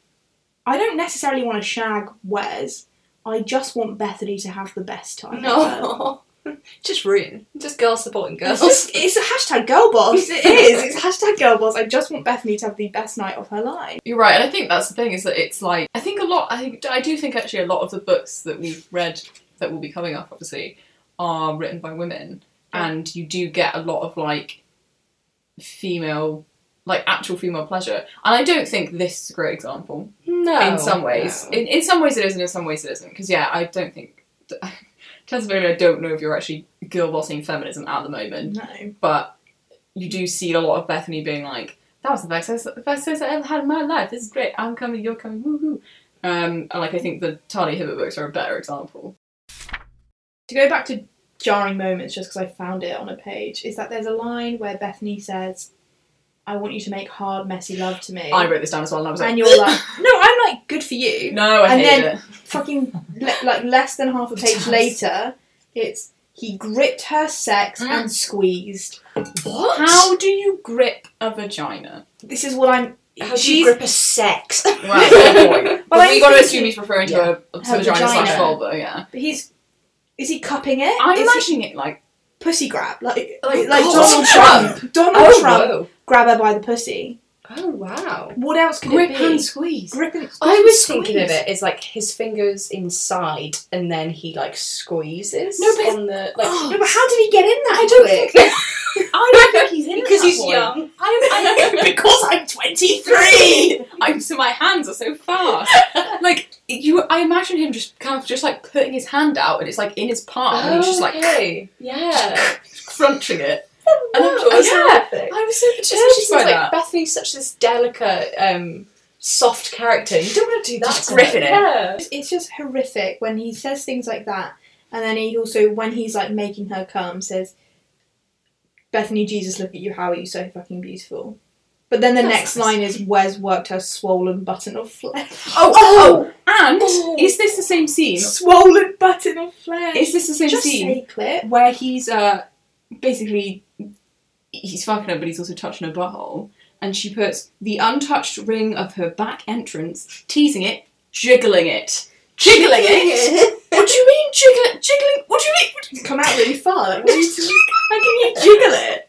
I don't necessarily want to shag Wes. I just want Bethany to have the best time. ever." No. [LAUGHS] [LAUGHS] Just ruin. Just girls supporting It's, girls. just, it's a hashtag girl boss. It [LAUGHS] is. It's hashtag girl boss. I just want Bethany to have the best night of her life. You're right, and I think that's the thing is that it's like I think a lot. I think I do think actually a lot of the books that we've read that will be coming up, obviously, are written by women, Yeah. and you do get a lot of like female, like actual female pleasure. And I don't think this is a great example no. in some ways. no. In in some ways it is, and in some ways it isn't. Because yeah, I don't think. Tasmania, I don't know if you're actually girl bossing feminism at the moment No. but you do see a lot of Bethany being like, "That was the best sex, the best sex I ever had in my life. This is great. I'm coming, you're coming, woohoo!" Um, and like I think the Talia Hibbert books are a better example. To go back to jarring moments, just because I found it on a page, is that there's a line where Bethany says, "I want you to make hard, messy love to me," I wrote this down as well, and I was like, and you're like, [LAUGHS] "No, I'm like, good for you." "No, I and hate then- it." Fucking le- like less than half a page Yes. later, it's he gripped her sex Mm. and squeezed. What? How do you grip a vagina? This is what I'm. How do she's you grip a sex? [LAUGHS] Right, good point. But but I'm we got to thinking- assume he's referring to Yeah. a, a Her vagina slash vagina. vulva. Yeah, But he's is he cupping it? I'm Is he imagining it like pussy grab like Like, like, oh, Donald Trump. Trump. Donald oh, Trump whoa. grab her by the pussy. Oh, wow. What else could grip it be? and squeeze. grip and squeeze. I was squeeze. thinking of it as like his fingers inside and then he like squeezes No, but- on the like [GASPS] No, but how did he get in that I don't think [LAUGHS] I don't think he's in because he's point. young. I'm, I'm, [LAUGHS] because I'm 23. I'm so my hands are so fast. Like you, I imagine him just kind of just like putting his hand out, and it's like in his palm, and he's just like okay. yeah. [LAUGHS] crunching it. And I'm- I'm yeah. horrific. I was so Especially perturbed since by like that. Bethany's such this delicate, um, soft character. You don't want to do that. Just gripping it. Yeah. It's- It's just horrific when he says things like that, and then he also, when he's like making her come, says, "Bethany, Jesus, look at you. How are you so fucking beautiful?" But then the That's next nice. line is, "Wes worked her swollen button of flesh." Oh, oh, and Oh. is this the same scene? swollen button of flesh. Is this the same just scene say clip? where he's uh basically he's fucking her, but he's also touching her butthole, and she puts the untouched ring of her back entrance, teasing it, jiggling it, jiggling it. [LAUGHS] What do you mean jiggling? Jiggling? What do you mean? What do you- Come out really far. Like, what are you [LAUGHS] how can you jiggle it?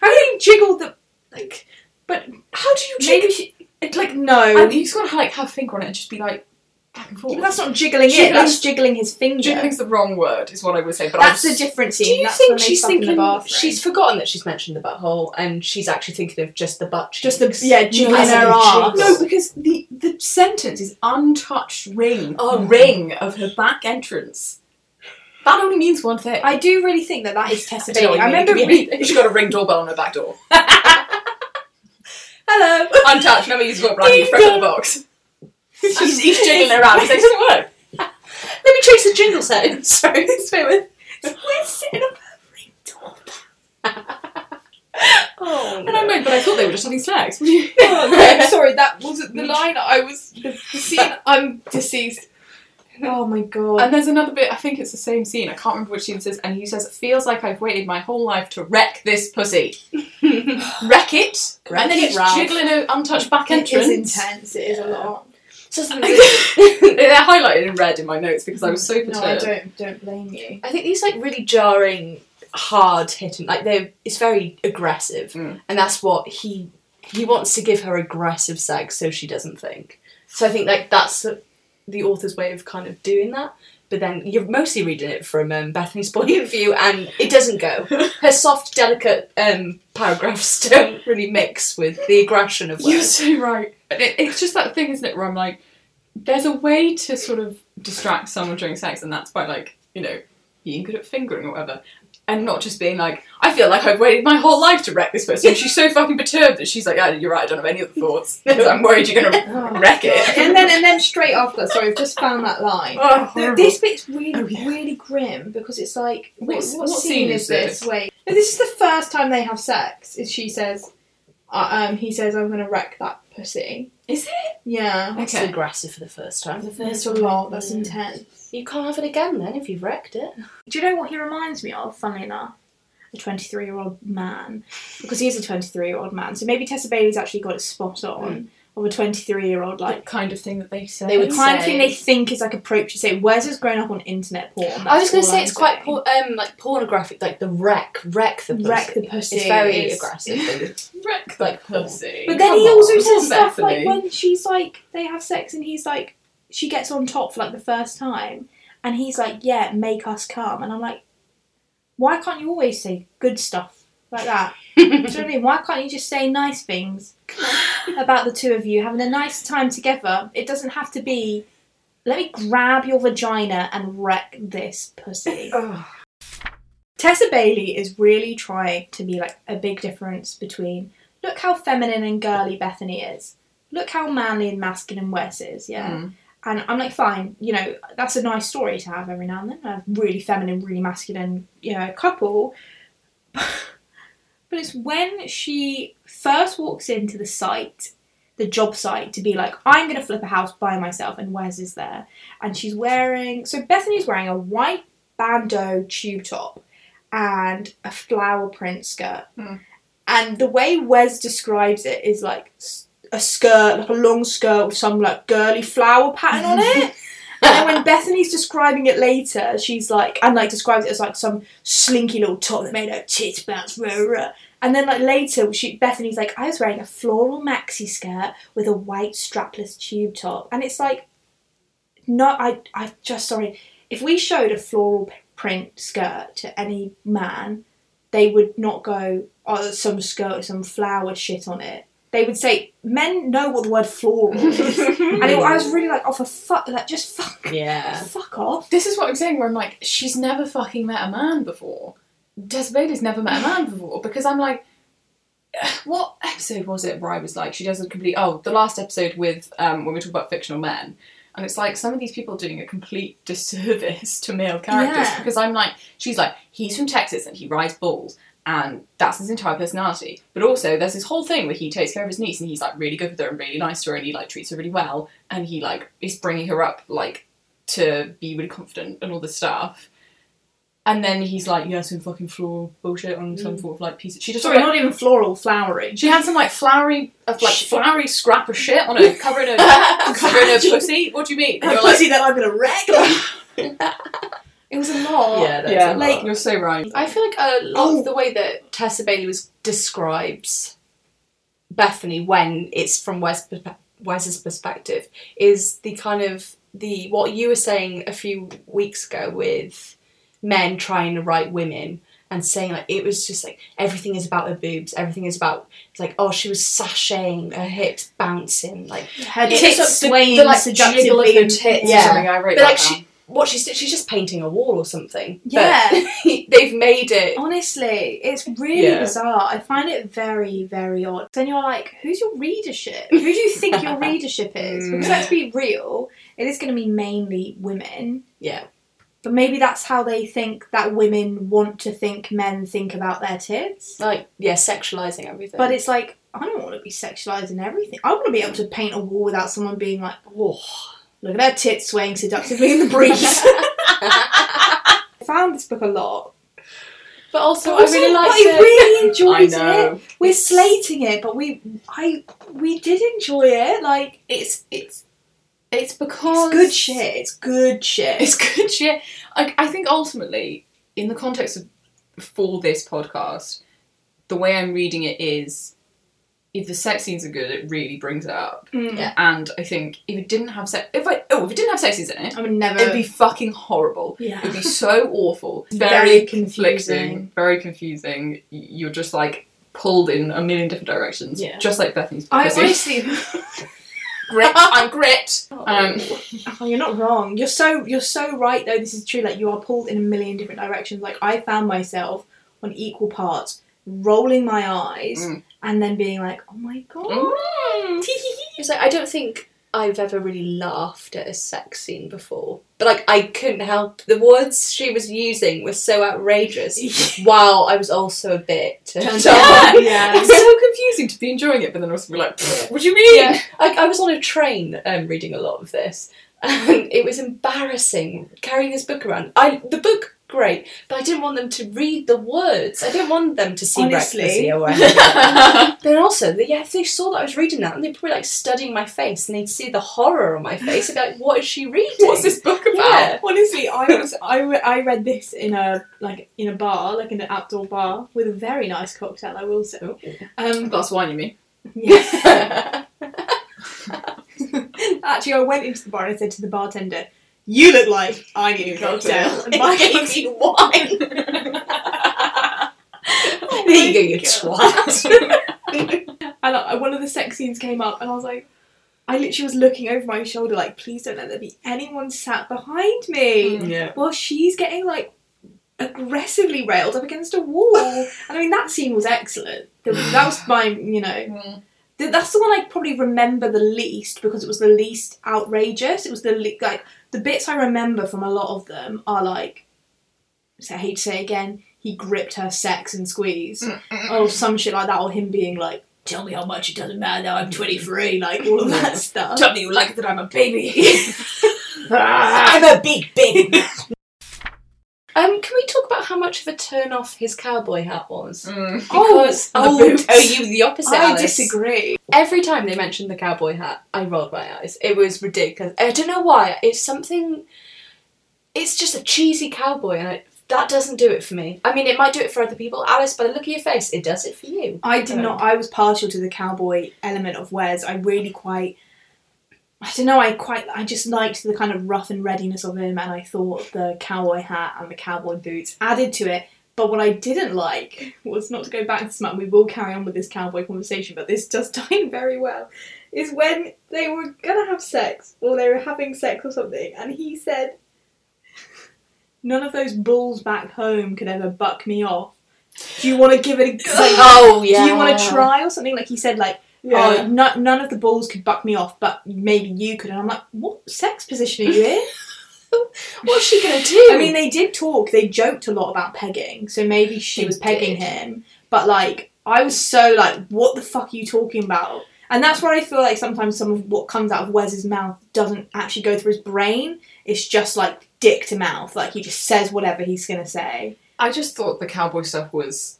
How can you jiggle the like? But how do you jiggle? Maybe she, It's like no. and he's got to like have a finger on it and just be like back and forth. But that's not jiggling it. Jiggling- That's jiggling his finger. Jiggling's the wrong word, is what I would say. But That's I a was, different Do you That's think she's thinking the she's forgotten that she's mentioned the butthole and she's actually thinking of just the butt cheeks? just the yeah jiggling as in her the arse? No, because the the sentence is untouched ring, Oh. ring of her back entrance. That only means one thing. I do really think that that is Tessa [LAUGHS] Do you Bailey. what I remember. It could be Re- anything. She's got a ring doorbell on her back door. [LAUGHS] [LAUGHS] Hello. Untouched. Never used got brand new, Ding fresh in the dong. box. [LAUGHS] he's, he's jiggling around. He's like, it doesn't work. [LAUGHS] Let me trace the jingle sound. [LAUGHS] Sorry, it's with. We're sitting up a ring doorbell. Oh, And I'm like, but I thought they were just having sex. What do you? Oh, no, sorry, that wasn't the line. I was the, the scene. I'm deceased. Oh my god. And there's another bit, I think it's the same scene, I can't remember which scene it is, and he says, It feels like I've waited my whole life to wreck this pussy. wreck it, Wreck and then it, he's Ralph. jiggling her untouched back it entrance. It is intense. It is a lot. So something [LAUGHS] They're highlighted in red in my notes because I was so perturbed. No, I perturbed. don't. Don't blame you. I think these like really jarring, hard hitting, like they it's very aggressive, Mm. and that's what he he wants to give her aggressive sex so she doesn't think. So I think like that's the, the author's way of kind of doing that. But then you're mostly reading it from um, Bethany's point of view, and it doesn't go. [LAUGHS] Her soft, delicate um, paragraphs don't really mix with the aggression of what You're so right. But it, it's just that thing, isn't it, where I'm like, there's a way to sort of distract someone during sex, and that's by like, you know, being good at fingering or whatever. And not just being like, I feel like I've waited my whole life to wreck this person. She's so fucking perturbed that she's like, yeah, you're right, I don't have any other thoughts. [LAUGHS] I'm worried you're gonna Oh, wreck it. and then and then straight after sorry, I've just found that line. Oh, Th- This bit's really, Oh, yeah. really grim because it's like, what, What's- what, what scene, scene is is this? this? Wait, no, this is the first time they have sex. Is she says, uh, um, he says, "I'm gonna wreck that pussy." Is it? Yeah, Okay. That's aggressive for the first time. that's a lot. That's intense. You can't have it again then if you've wrecked it. Do you know what he reminds me of? Funnily enough, a 23 year old man, because he is a 23 year old man. So maybe Tessa Bailey's actually got it spot on of a 23 year old like. Like kind of thing that they say. They would The kind of thing they think is like appropriate to say. Wes has grown up on internet porn. I was going to say I'm it's quite por- um like pornographic, like the wreck, wreck the pussy. Wreck the pussy. It's very is- aggressive. [LAUGHS] wreck the Like porn. pussy. But then Come he also on, says stuff Bethany. like when she's like they have sex and he's like she gets on top for like the first time and he's like yeah make us come and I'm like why can't you always say good stuff like that [LAUGHS] do you know what I mean why can't you just say nice things about the two of you having a nice time together it doesn't have to be let me grab your vagina and wreck this pussy [LAUGHS] Tessa Bailey is really trying to be like a big difference between look how feminine and girly Bethany is. Look how manly and masculine Wes is, yeah. Mm. And I'm like, fine, you know, that's a nice story to have every now and then. A really feminine, really masculine, you know, couple. [LAUGHS] but it's when she first walks into the site, the job site, to be like, I'm going to flip a house by myself, and Wes is there. And she's wearing, so Bethany's wearing a white bandeau tube top and a flower print skirt. Hmm. And the way Wes describes it is like a skirt, like a long skirt with some like girly flower pattern on it. [LAUGHS] And then when Bethany's describing it later, she's like, and like describes it as like some slinky little top that made her tits bounce, rah, rah. And then like later, she Bethany's like, I was wearing a floral maxi skirt with a white strapless tube top, and it's like, no, I, I just sorry. If we showed a floral print skirt to any man, they would not go, oh, some skirt with some flower shit on it. They would say, men know what the word floral is. [LAUGHS] and it, I was really like, oh, for fuck, like, just fuck, Yeah. fuck off. This is what I'm saying, where I'm like, she's never fucking met a man before. Tess Bailey's never met a man before because I'm like, [SIGHS] what episode was it where I was like, she does a complete, oh, the last episode with, um, when we talk about fictional men. And it's like some of these people are doing a complete [LAUGHS] disservice to male characters Yeah. because I'm like, she's like, he's from Texas and he rides bulls and that's his entire personality. But also, there's this whole thing where he takes care of his niece and he's like really good with her and really nice to her and he like treats her really well and he like is bringing her up like to be really confident and all this stuff. And then he's like, yeah, some fucking floral bullshit on some sort of like piece. Of, she just Sorry, not even floral, flowery. she had some like flowery, uh, like flowery scrap of shit on her [LAUGHS] covering her covering her [LAUGHS] pussy. What do you mean? A you're like, pussy that I'm gonna wreck. [LAUGHS] it was a lot. Yeah, that's yeah, a like- lot. you're so right. I feel like a lot Oh. of the way that Tessa Bailey was describes Bethany when it's from Wes Wes's perspective is the kind of the what you were saying a few weeks ago with men trying to write women and saying like it was just like everything is about her boobs, everything is about it's like oh she was sashaying, her hips bouncing, like Her tits like the- swaying the, like, seductively. jiggle of her and- tits. Or Yeah. something, I wrote but that like down. she what she's she's just painting a wall or something. Yeah. [LAUGHS] They've made it Honestly, it's really Yeah. bizarre. I find it very, very odd. Then you're like, who's your readership? Who do you [LAUGHS] think your readership is? Because let's be mm. real, it is going to be mainly women. yeah. But maybe that's how they think that women want to think men think about their tits. like yeah, sexualizing everything. But it's like, I don't want to be sexualizing everything. I want to be able to paint a wall without someone being like, oh, look at her tits swaying seductively in the breeze. [LAUGHS] I found this book a lot. But also, Also, I really liked I it. really I enjoyed it. know. We're slating it, but we, I, we did enjoy it. Like It's it's It's because It's good shit. It's good shit. It's good shit. I, I think ultimately, in the context of for this podcast, the way I'm reading it is if the sex scenes are good, it really brings it up. Mm. Yeah. And I think if it didn't have sex, if I oh if it didn't have sex scenes in it, I would never. it'd be fucking horrible. yeah. It'd be so awful. [LAUGHS] Very, Very conflicting. confusing. Very confusing. You're just like pulled in a million different directions. Yeah. Just like Bethany's I pussy. honestly. [LAUGHS] grit. [LAUGHS] I'm grit. Um, Oh, you're not wrong. You're so you're so right though. This is true. Like you are pulled in a million different directions. Like I found myself on equal parts rolling my eyes Mm. And then being like, "Oh my god." Mm. It's like I don't think I've ever really laughed at a sex scene before, but like I couldn't help the words she was using were so outrageous. [LAUGHS] while I was also a bit turned Turned on. on. [LAUGHS] Yeah. It's so confusing to be enjoying it, but then also be like, what do you mean? Yeah, I, I was on a train um, reading a lot of this, and it was embarrassing carrying this book around. I the book great, but I didn't want them to read the words. I didn't want them to see Honestly. recklessly [LAUGHS] or [LAUGHS] whatever. Then also, they, yeah, if they saw that I was reading that, and they'd probably like studying my face, and they'd see the horror on my face, and be like, "What is she reading? What's this book about? Yeah. Honestly, I was I, re- I read this in a like in a bar, like in an outdoor bar with a very nice cocktail. I will say. A Um, glass of wine, you mean? yeah. [LAUGHS] Actually, I went into the bar and I said to the bartender, "You look like I need a cocktail." And [LAUGHS] my gave you wine. [LAUGHS] Oh there you go, you twat. [LAUGHS] And uh, one of the sex scenes came up, and I was like, I literally was looking over my shoulder, like, please don't let there be anyone sat behind me. yeah. Well, she's getting like aggressively railed up against a wall. and I mean, that scene was excellent. The- That was my, you know, th- that's the one I probably remember the least because it was the least outrageous. It was the le- like the bits I remember from a lot of them are like, so I hate to say it again, he gripped her sex and squeeze, or some shit like that, or him being like. Tell me how much it doesn't matter now I'm 23, like all of that stuff. Tell me you like that I'm a baby. [LAUGHS] [LAUGHS] I'm a big baby. [LAUGHS] um, can we talk about how much of a turn off his cowboy hat was? Mm. Because Oh, I oh, will tell you the opposite. I Alice. disagree. Every time they mentioned the cowboy hat, I rolled my eyes. It was ridiculous. I don't know why. It's something. It's just a cheesy cowboy, and I, that doesn't do it for me. I mean, it might do it for other people. Alice, by the look of your face, it does it for you. I did Um, not. I was partial to the cowboy element of Wes. I really quite. I don't know. I quite. I just liked the kind of rough and readiness of him, and I thought the cowboy hat and the cowboy boots added to it. But what I didn't like was not to go back to Smut. We will carry on with this cowboy conversation, but this does [LAUGHS] tie in very well. Is when they were gonna have sex, or they were having sex or something, and he said, "None of those bulls back home could ever buck me off." Do you want to give it a [LAUGHS] like, Oh yeah. do you want to try or something? Like he said, like, oh, no, none of the balls could buck me off, but maybe you could. And I'm like, what sex position are you in? [LAUGHS] What's she gonna do? I mean, they did talk. They joked a lot about pegging, so maybe she They was pegging did. him. But like, I was so like, what the fuck are you talking about? And that's where I feel like sometimes some of what comes out of Wes's mouth doesn't actually go through his brain. It's just like dick to mouth. Like he just says whatever he's gonna say. I just thought the cowboy stuff was.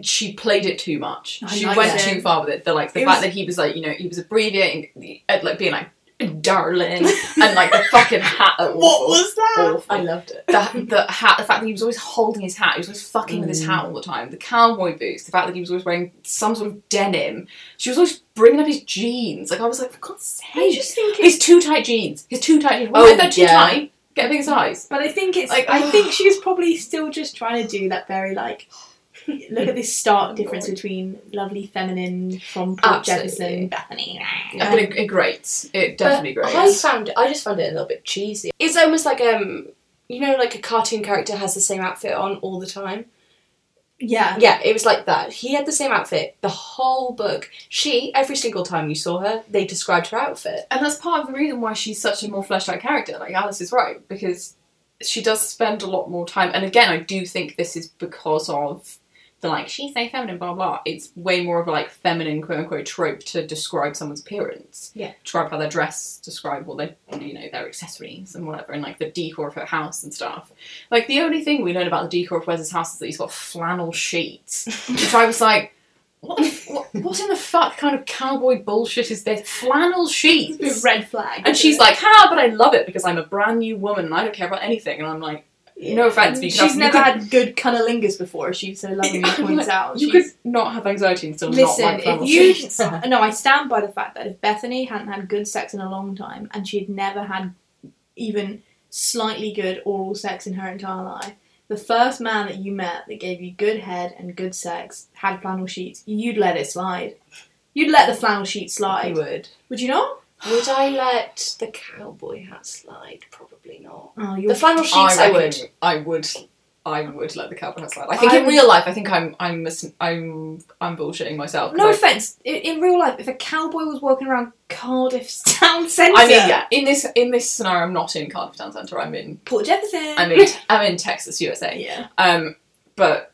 She played it too much. I she went it. too far with it. The like the It fact was- that he was like you know he was abbreviating, the- uh, like being like darling, and like the fucking hat. What was that? Awful. I loved it. the, the hat, the fact that he was always holding his hat, he was always fucking with his hat all the time. The cowboy boots, the fact that he was always wearing some sort of denim. She was always bringing up his jeans. Like I was like, for God's I sake, just think his too tight jeans. His too tight jeans. Oh, Oh, they're too yeah. tight. Get a bigger size. But I think it's Like, I think she was probably still just trying to do that very like look at this stark difference between lovely feminine from Port Absolutely. Jefferson Bethany. Yeah, but it, it grates. It definitely But grates. I found it. I just found it a little bit cheesy. It's almost like um, you know, like a cartoon character has the same outfit on all the time. Yeah. Yeah, it was like that. He had the same outfit the whole book. She, every single time you saw her, they described her outfit. And that's part of the reason why she's such a more fleshed out character. Like Alice is right because she does spend a lot more time. And again, I do think this is because of the like she's so feminine, blah blah. It's way more of a like feminine quote unquote trope to describe someone's appearance. Yeah. Describe how they're dressed, describe what they you know their accessories and whatever, and like the decor of her house and stuff. Like the only thing we learn about the decor of Wes's house is that he's got flannel sheets, which I was like. what, what, what in the fuck kind of cowboy bullshit is this? Flannel sheets. Red flag. And she's like, ha, but I love it because I'm a brand new woman and I don't care about anything. And I'm like, no offense, could She's never could- had good cunnilingus before, as she so [LAUGHS] lovingly points out. You She's- could not have anxiety and still Listen, not like flannel if you no, I stand by the fact that if Bethany hadn't had good sex in a long time and she had never had even slightly good oral sex in her entire life, the first man that you met that gave you good head and good sex had flannel sheets, you'd let it slide. You'd let the flannel sheet slide. You would. Would you not? Would I let the cowboy hat slide? Probably not. Oh, The flannel sheets, I, reckon would. I would. I would let the cowboy hat slide. I think I in real life, I think I'm I'm mis- I'm I'm bullshitting myself. No I- offense. In, in real life, if a cowboy was walking around Cardiff [LAUGHS] town centre, I mean, yeah. In this in this scenario, I'm not in Cardiff Town Centre. I'm in Port Jefferson. I'm in I'm in Texas, USA. [LAUGHS] yeah. Um, but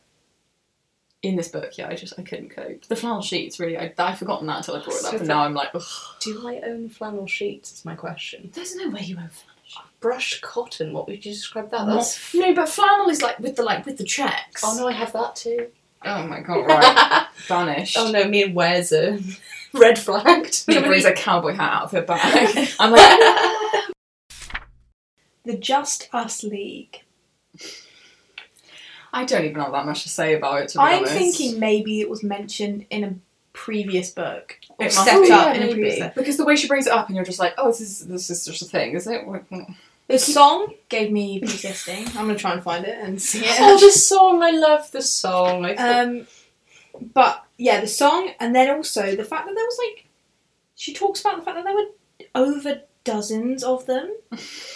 in this book, yeah, I just I couldn't cope. The flannel sheets, really, I I'd forgotten that until I brought it up, So and now I'm like, ugh. Do I own flannel sheets? Is my question. There's no way you own flannel. Uh, brushed cotton. What would you describe that? That's. No, but flannel is like with the like with the checks. Oh no, I have that too. Oh my god! Right, [LAUGHS] banished. oh no, me and Wes are [LAUGHS] red flagged. She brings a cowboy hat out of her bag. [LAUGHS] I'm like, The Just Us League. I don't even have that much to say about it. To be I'm honest. thinking maybe it was mentioned in a previous book or It set must up be, in a previous book. because the way she brings it up, and you're just like, oh, this is this is just a thing, is it? The song gave me persisting. I'm gonna try and find it and see it. oh, the song! I love the song. I um, but yeah, the song, and then also the fact that there was like, she talks about the fact that there were over dozens of them,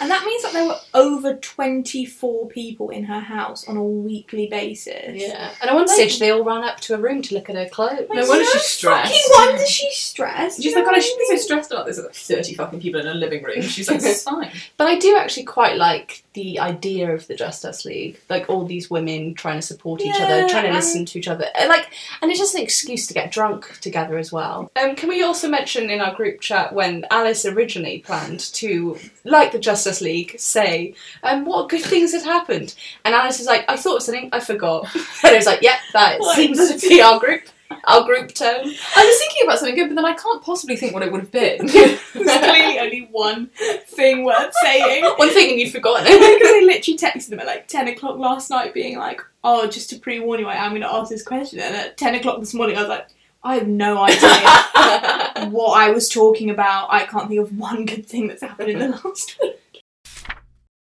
and that means that there were over 24 people in her house on a weekly basis. yeah. And at one Like- stage, they all ran up to her room to look at her clothes. No wonder she's stressed. Fucking wonder she's stressed. She's you like, God, I shouldn't be so stressed about this. There's like 30 fucking people in a living room. [LAUGHS] She's like, it's fine. But I do actually quite like the idea of the Just Us League, like all these women trying to support each other, trying to and- listen to each other, and like, and it's just an excuse to get drunk together as well. Um, can we also mention in our group chat when Alice originally planned to, like the Justice League, say, um, what good things had happened, and Alice is like, I thought of something, I forgot, [LAUGHS] and it was like, yep, that [LAUGHS] seems to be [LAUGHS] our group, our group tone. I was thinking about something good, but then I can't possibly think what it would have been. There's clearly only one thing worth saying. One thing and you'd forgotten because. I literally texted them at like 10 o'clock last night being like, oh, just to pre warn you, I am going to ask this question. And at 10 o'clock this morning, I was like, I have no idea [LAUGHS] what I was talking about. I can't think of one good thing that's happened in the [LAUGHS] last week.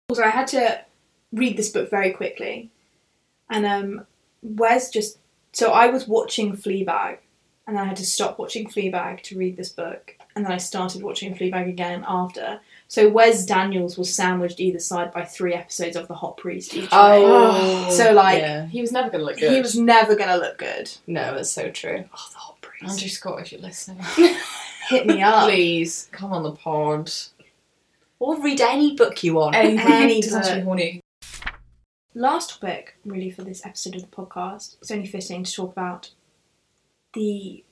Also, I had to read this book very quickly. And um, Wes just. So I was watching Fleabag, and then I had to stop watching Fleabag to read this book. And then I started watching Fleabag again after. So Wes Daniels was sandwiched either side by three episodes of The Hot Priest each way. Oh, So, like, yeah. he was never going to look good. He was never gonna look good. no, it's so true. Oh, the hot breeze. Andrew Scott, if you're listening. [LAUGHS] Hit me up. Please, come on the pod. Or read any book you want. Any Doesn't have to be book. horny. Last topic, really, for this episode of the podcast. It's only fitting to talk about the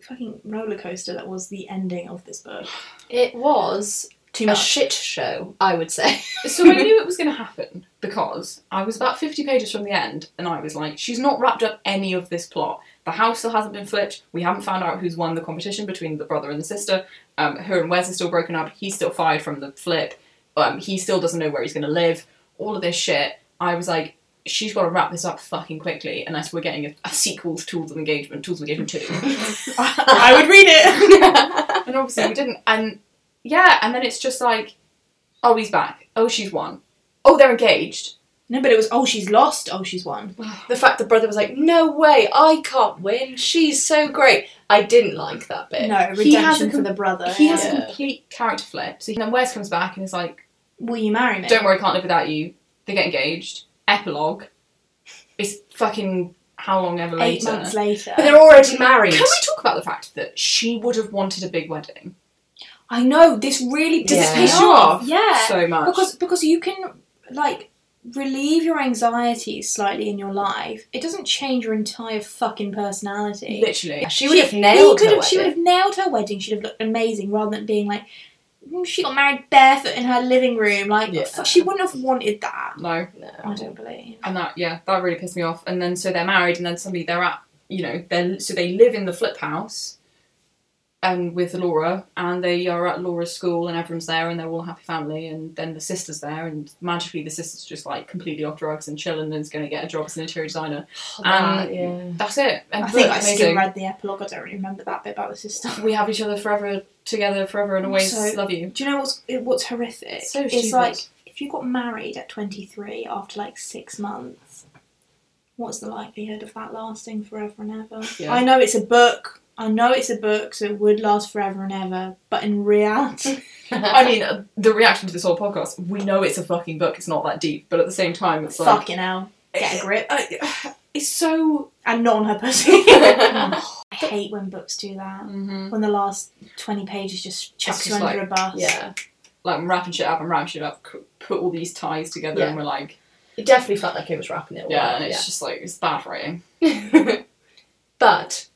fucking roller coaster that was the ending of this book. It was Too a shit show, I would say. [LAUGHS] So I knew it was going to happen because I was about 50 pages from the end and I was like, she's not wrapped up any of this plot. The house still hasn't been flipped. We haven't found out who's won the competition between the brother and the sister. Um, her and Wes are still broken up. He's still fired from the flip. Um, he still doesn't know where he's going to live. All of this shit. I was like, she's got to wrap this up fucking quickly unless we're getting a, a sequel to Tools of Engagement, Tools of Engagement 2. [LAUGHS] I would read it. [LAUGHS] and obviously we didn't. And yeah, and then it's just like, oh, he's back. Oh, she's won. Oh, they're engaged. No, but it was oh she's lost. Oh she's won. the fact the brother was like, no way, I can't win. She's so great. I didn't like that bit. No He has a redemption for the brother. He has yeah. a complete character flip. So then Wes comes back and is like, Will you marry me? "Don't worry, can't live without you." They get engaged. Epilogue. It's fucking how long ever Eight later. months later. But they're already married. Can we talk about the fact that she would have wanted a big wedding? I know this really Does it piss you off. off Yeah, So much. because because you can like relieve your anxieties slightly in your life. It doesn't change your entire fucking personality. literally. she would have nailed her have, She would wedding. have nailed her wedding. She'd have looked amazing rather than being like, "Mm, she got married barefoot in her living room. Like, Yeah. fuck, she wouldn't have wanted that. No. I don't believe. And that, yeah, that really pissed me off. And then so they're married, and then suddenly they're at you know, they so they live in the flip house, and with Laura, and they are at Laura's school, and everyone's there, and they're all a happy family, and then the sister's there, and magically the sister's just like completely off drugs and chilling, and is going to get a job as an interior designer. That, Um, yeah. That's it. And I think I amazing. skim read the epilogue. I don't really remember that bit about the sister. We have each other forever, together forever, and always Also- love you. Do you know what's what's horrific? So it's stupid. like if you got married at 23 after like six months, what's the likelihood of that lasting forever and ever? Yeah. I know it's a book. I know it's a book, so it would last forever and ever. But in reality, [LAUGHS] I mean, uh, the reaction to this whole podcast, we know it's a fucking book. It's not that deep, but at the same time, it's like fucking hell, get a grip. It's so. And not on her [LAUGHS] pussy. I [LAUGHS] hate when books do that. Mhm. When the last 20 pages just chucks you under like- a bus. yeah. Like I'm wrapping shit up. I'm wrapping shit up. Put all these ties together, Yeah. and we're like, It definitely felt like it was wrapping it all yeah, up. and it's just like it's bad writing. but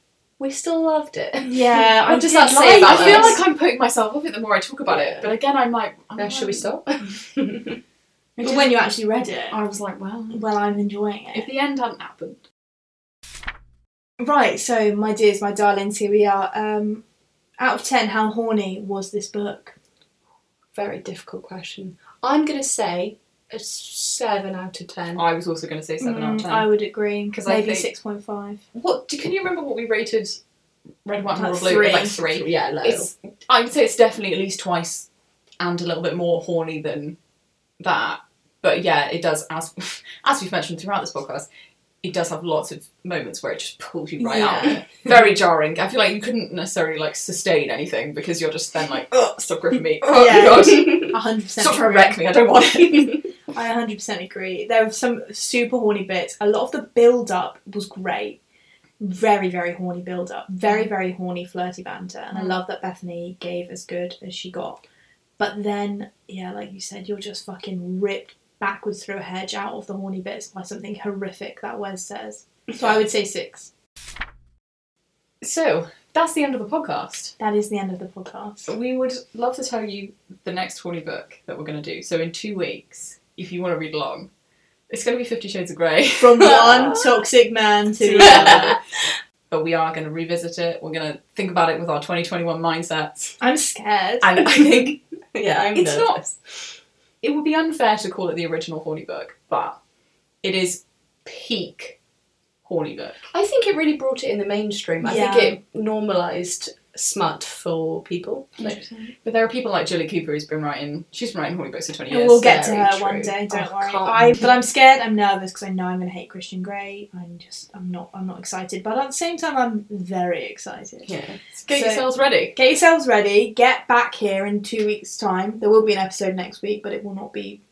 we still loved it. Yeah, [LAUGHS] I'm just like I feel like I'm putting myself off it the more I talk about Yeah. it. But again, I'm like, I'm Yeah, like, should we stop? [LAUGHS] But didn't- when you actually read it, I was like, well, well, I'm enjoying it. if the end hadn't happened, Right, so my dears, my darlings, here we are. Um, out of 10, how horny was this book? Very difficult question. I'm gonna say a seven out of ten. I was also going to say seven out of Mm, ten. I would agree. 'Cause I Maybe think- 6.5. What do, can you remember what we rated Red, White, and Like Royal Blue? three. Like three. Yeah, low. It's I would say it's definitely at least twice and a little bit more horny than that. But yeah, it does as [LAUGHS] as we've mentioned throughout this podcast, it does have lots of moments where it just pulls you right out. [LAUGHS] Very jarring. I feel like you couldn't necessarily like sustain anything because you're just then like, oh, stop gripping me. Oh Yeah. god. [LAUGHS] [LAUGHS] 100% Stop trying to wreck me, I don't want it. I 100% agree. There were some super horny bits. A lot of the build up was great. Very, very horny build up. Very, very horny flirty banter. And I Mm. love that Bethany gave as good as she got. But then, yeah, like you said, you're just fucking ripped backwards through a hedge out of the horny bits by something horrific that Wes says. So I would say six. so that's the end of the podcast. That is the end of the podcast. We would love to tell you the next horny book that we're going to do. So in two weeks, if you want to read along, it's going to be Fifty Shades of Grey. [LAUGHS] From one [LAUGHS] toxic man to [LAUGHS] the other. but we are going to revisit it. We're going to think about it with our 2021 mindsets. I'm scared. And I think yeah, I'm it's nervous. It would be unfair to call it the original horny book, but it is peak horny book. I think it really brought it in the mainstream. I Yeah. think it normalised smut for people. Like, But there are people like Jilly Cooper who's been writing. She's been writing horny books for 20 years. We'll get to her one day. Don't Oh, worry. I, but I'm scared. I'm nervous because I know I'm going to hate Christian Grey. I'm just, I'm not, I'm not excited. But at the same time, I'm very excited. yeah. Get So- yourselves ready. Get yourselves ready. Get back here in two weeks' time. There will be an episode next week, but it will not be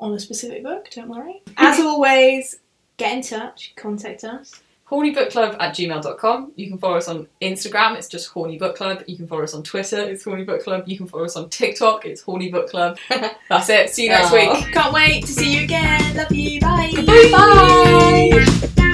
on a specific book. Don't worry. [LAUGHS] As always, get in touch. Contact us. Hornybookclub at gmail.com. You can follow us on Instagram, it's just Horny Book Club. You can follow us on Twitter, it's Horny Book Club. You can follow us on TikTok, it's Horny Book Club. [LAUGHS] That's it. See you next Aw. week. Can't wait to see you again. Love you. Bye. Bye.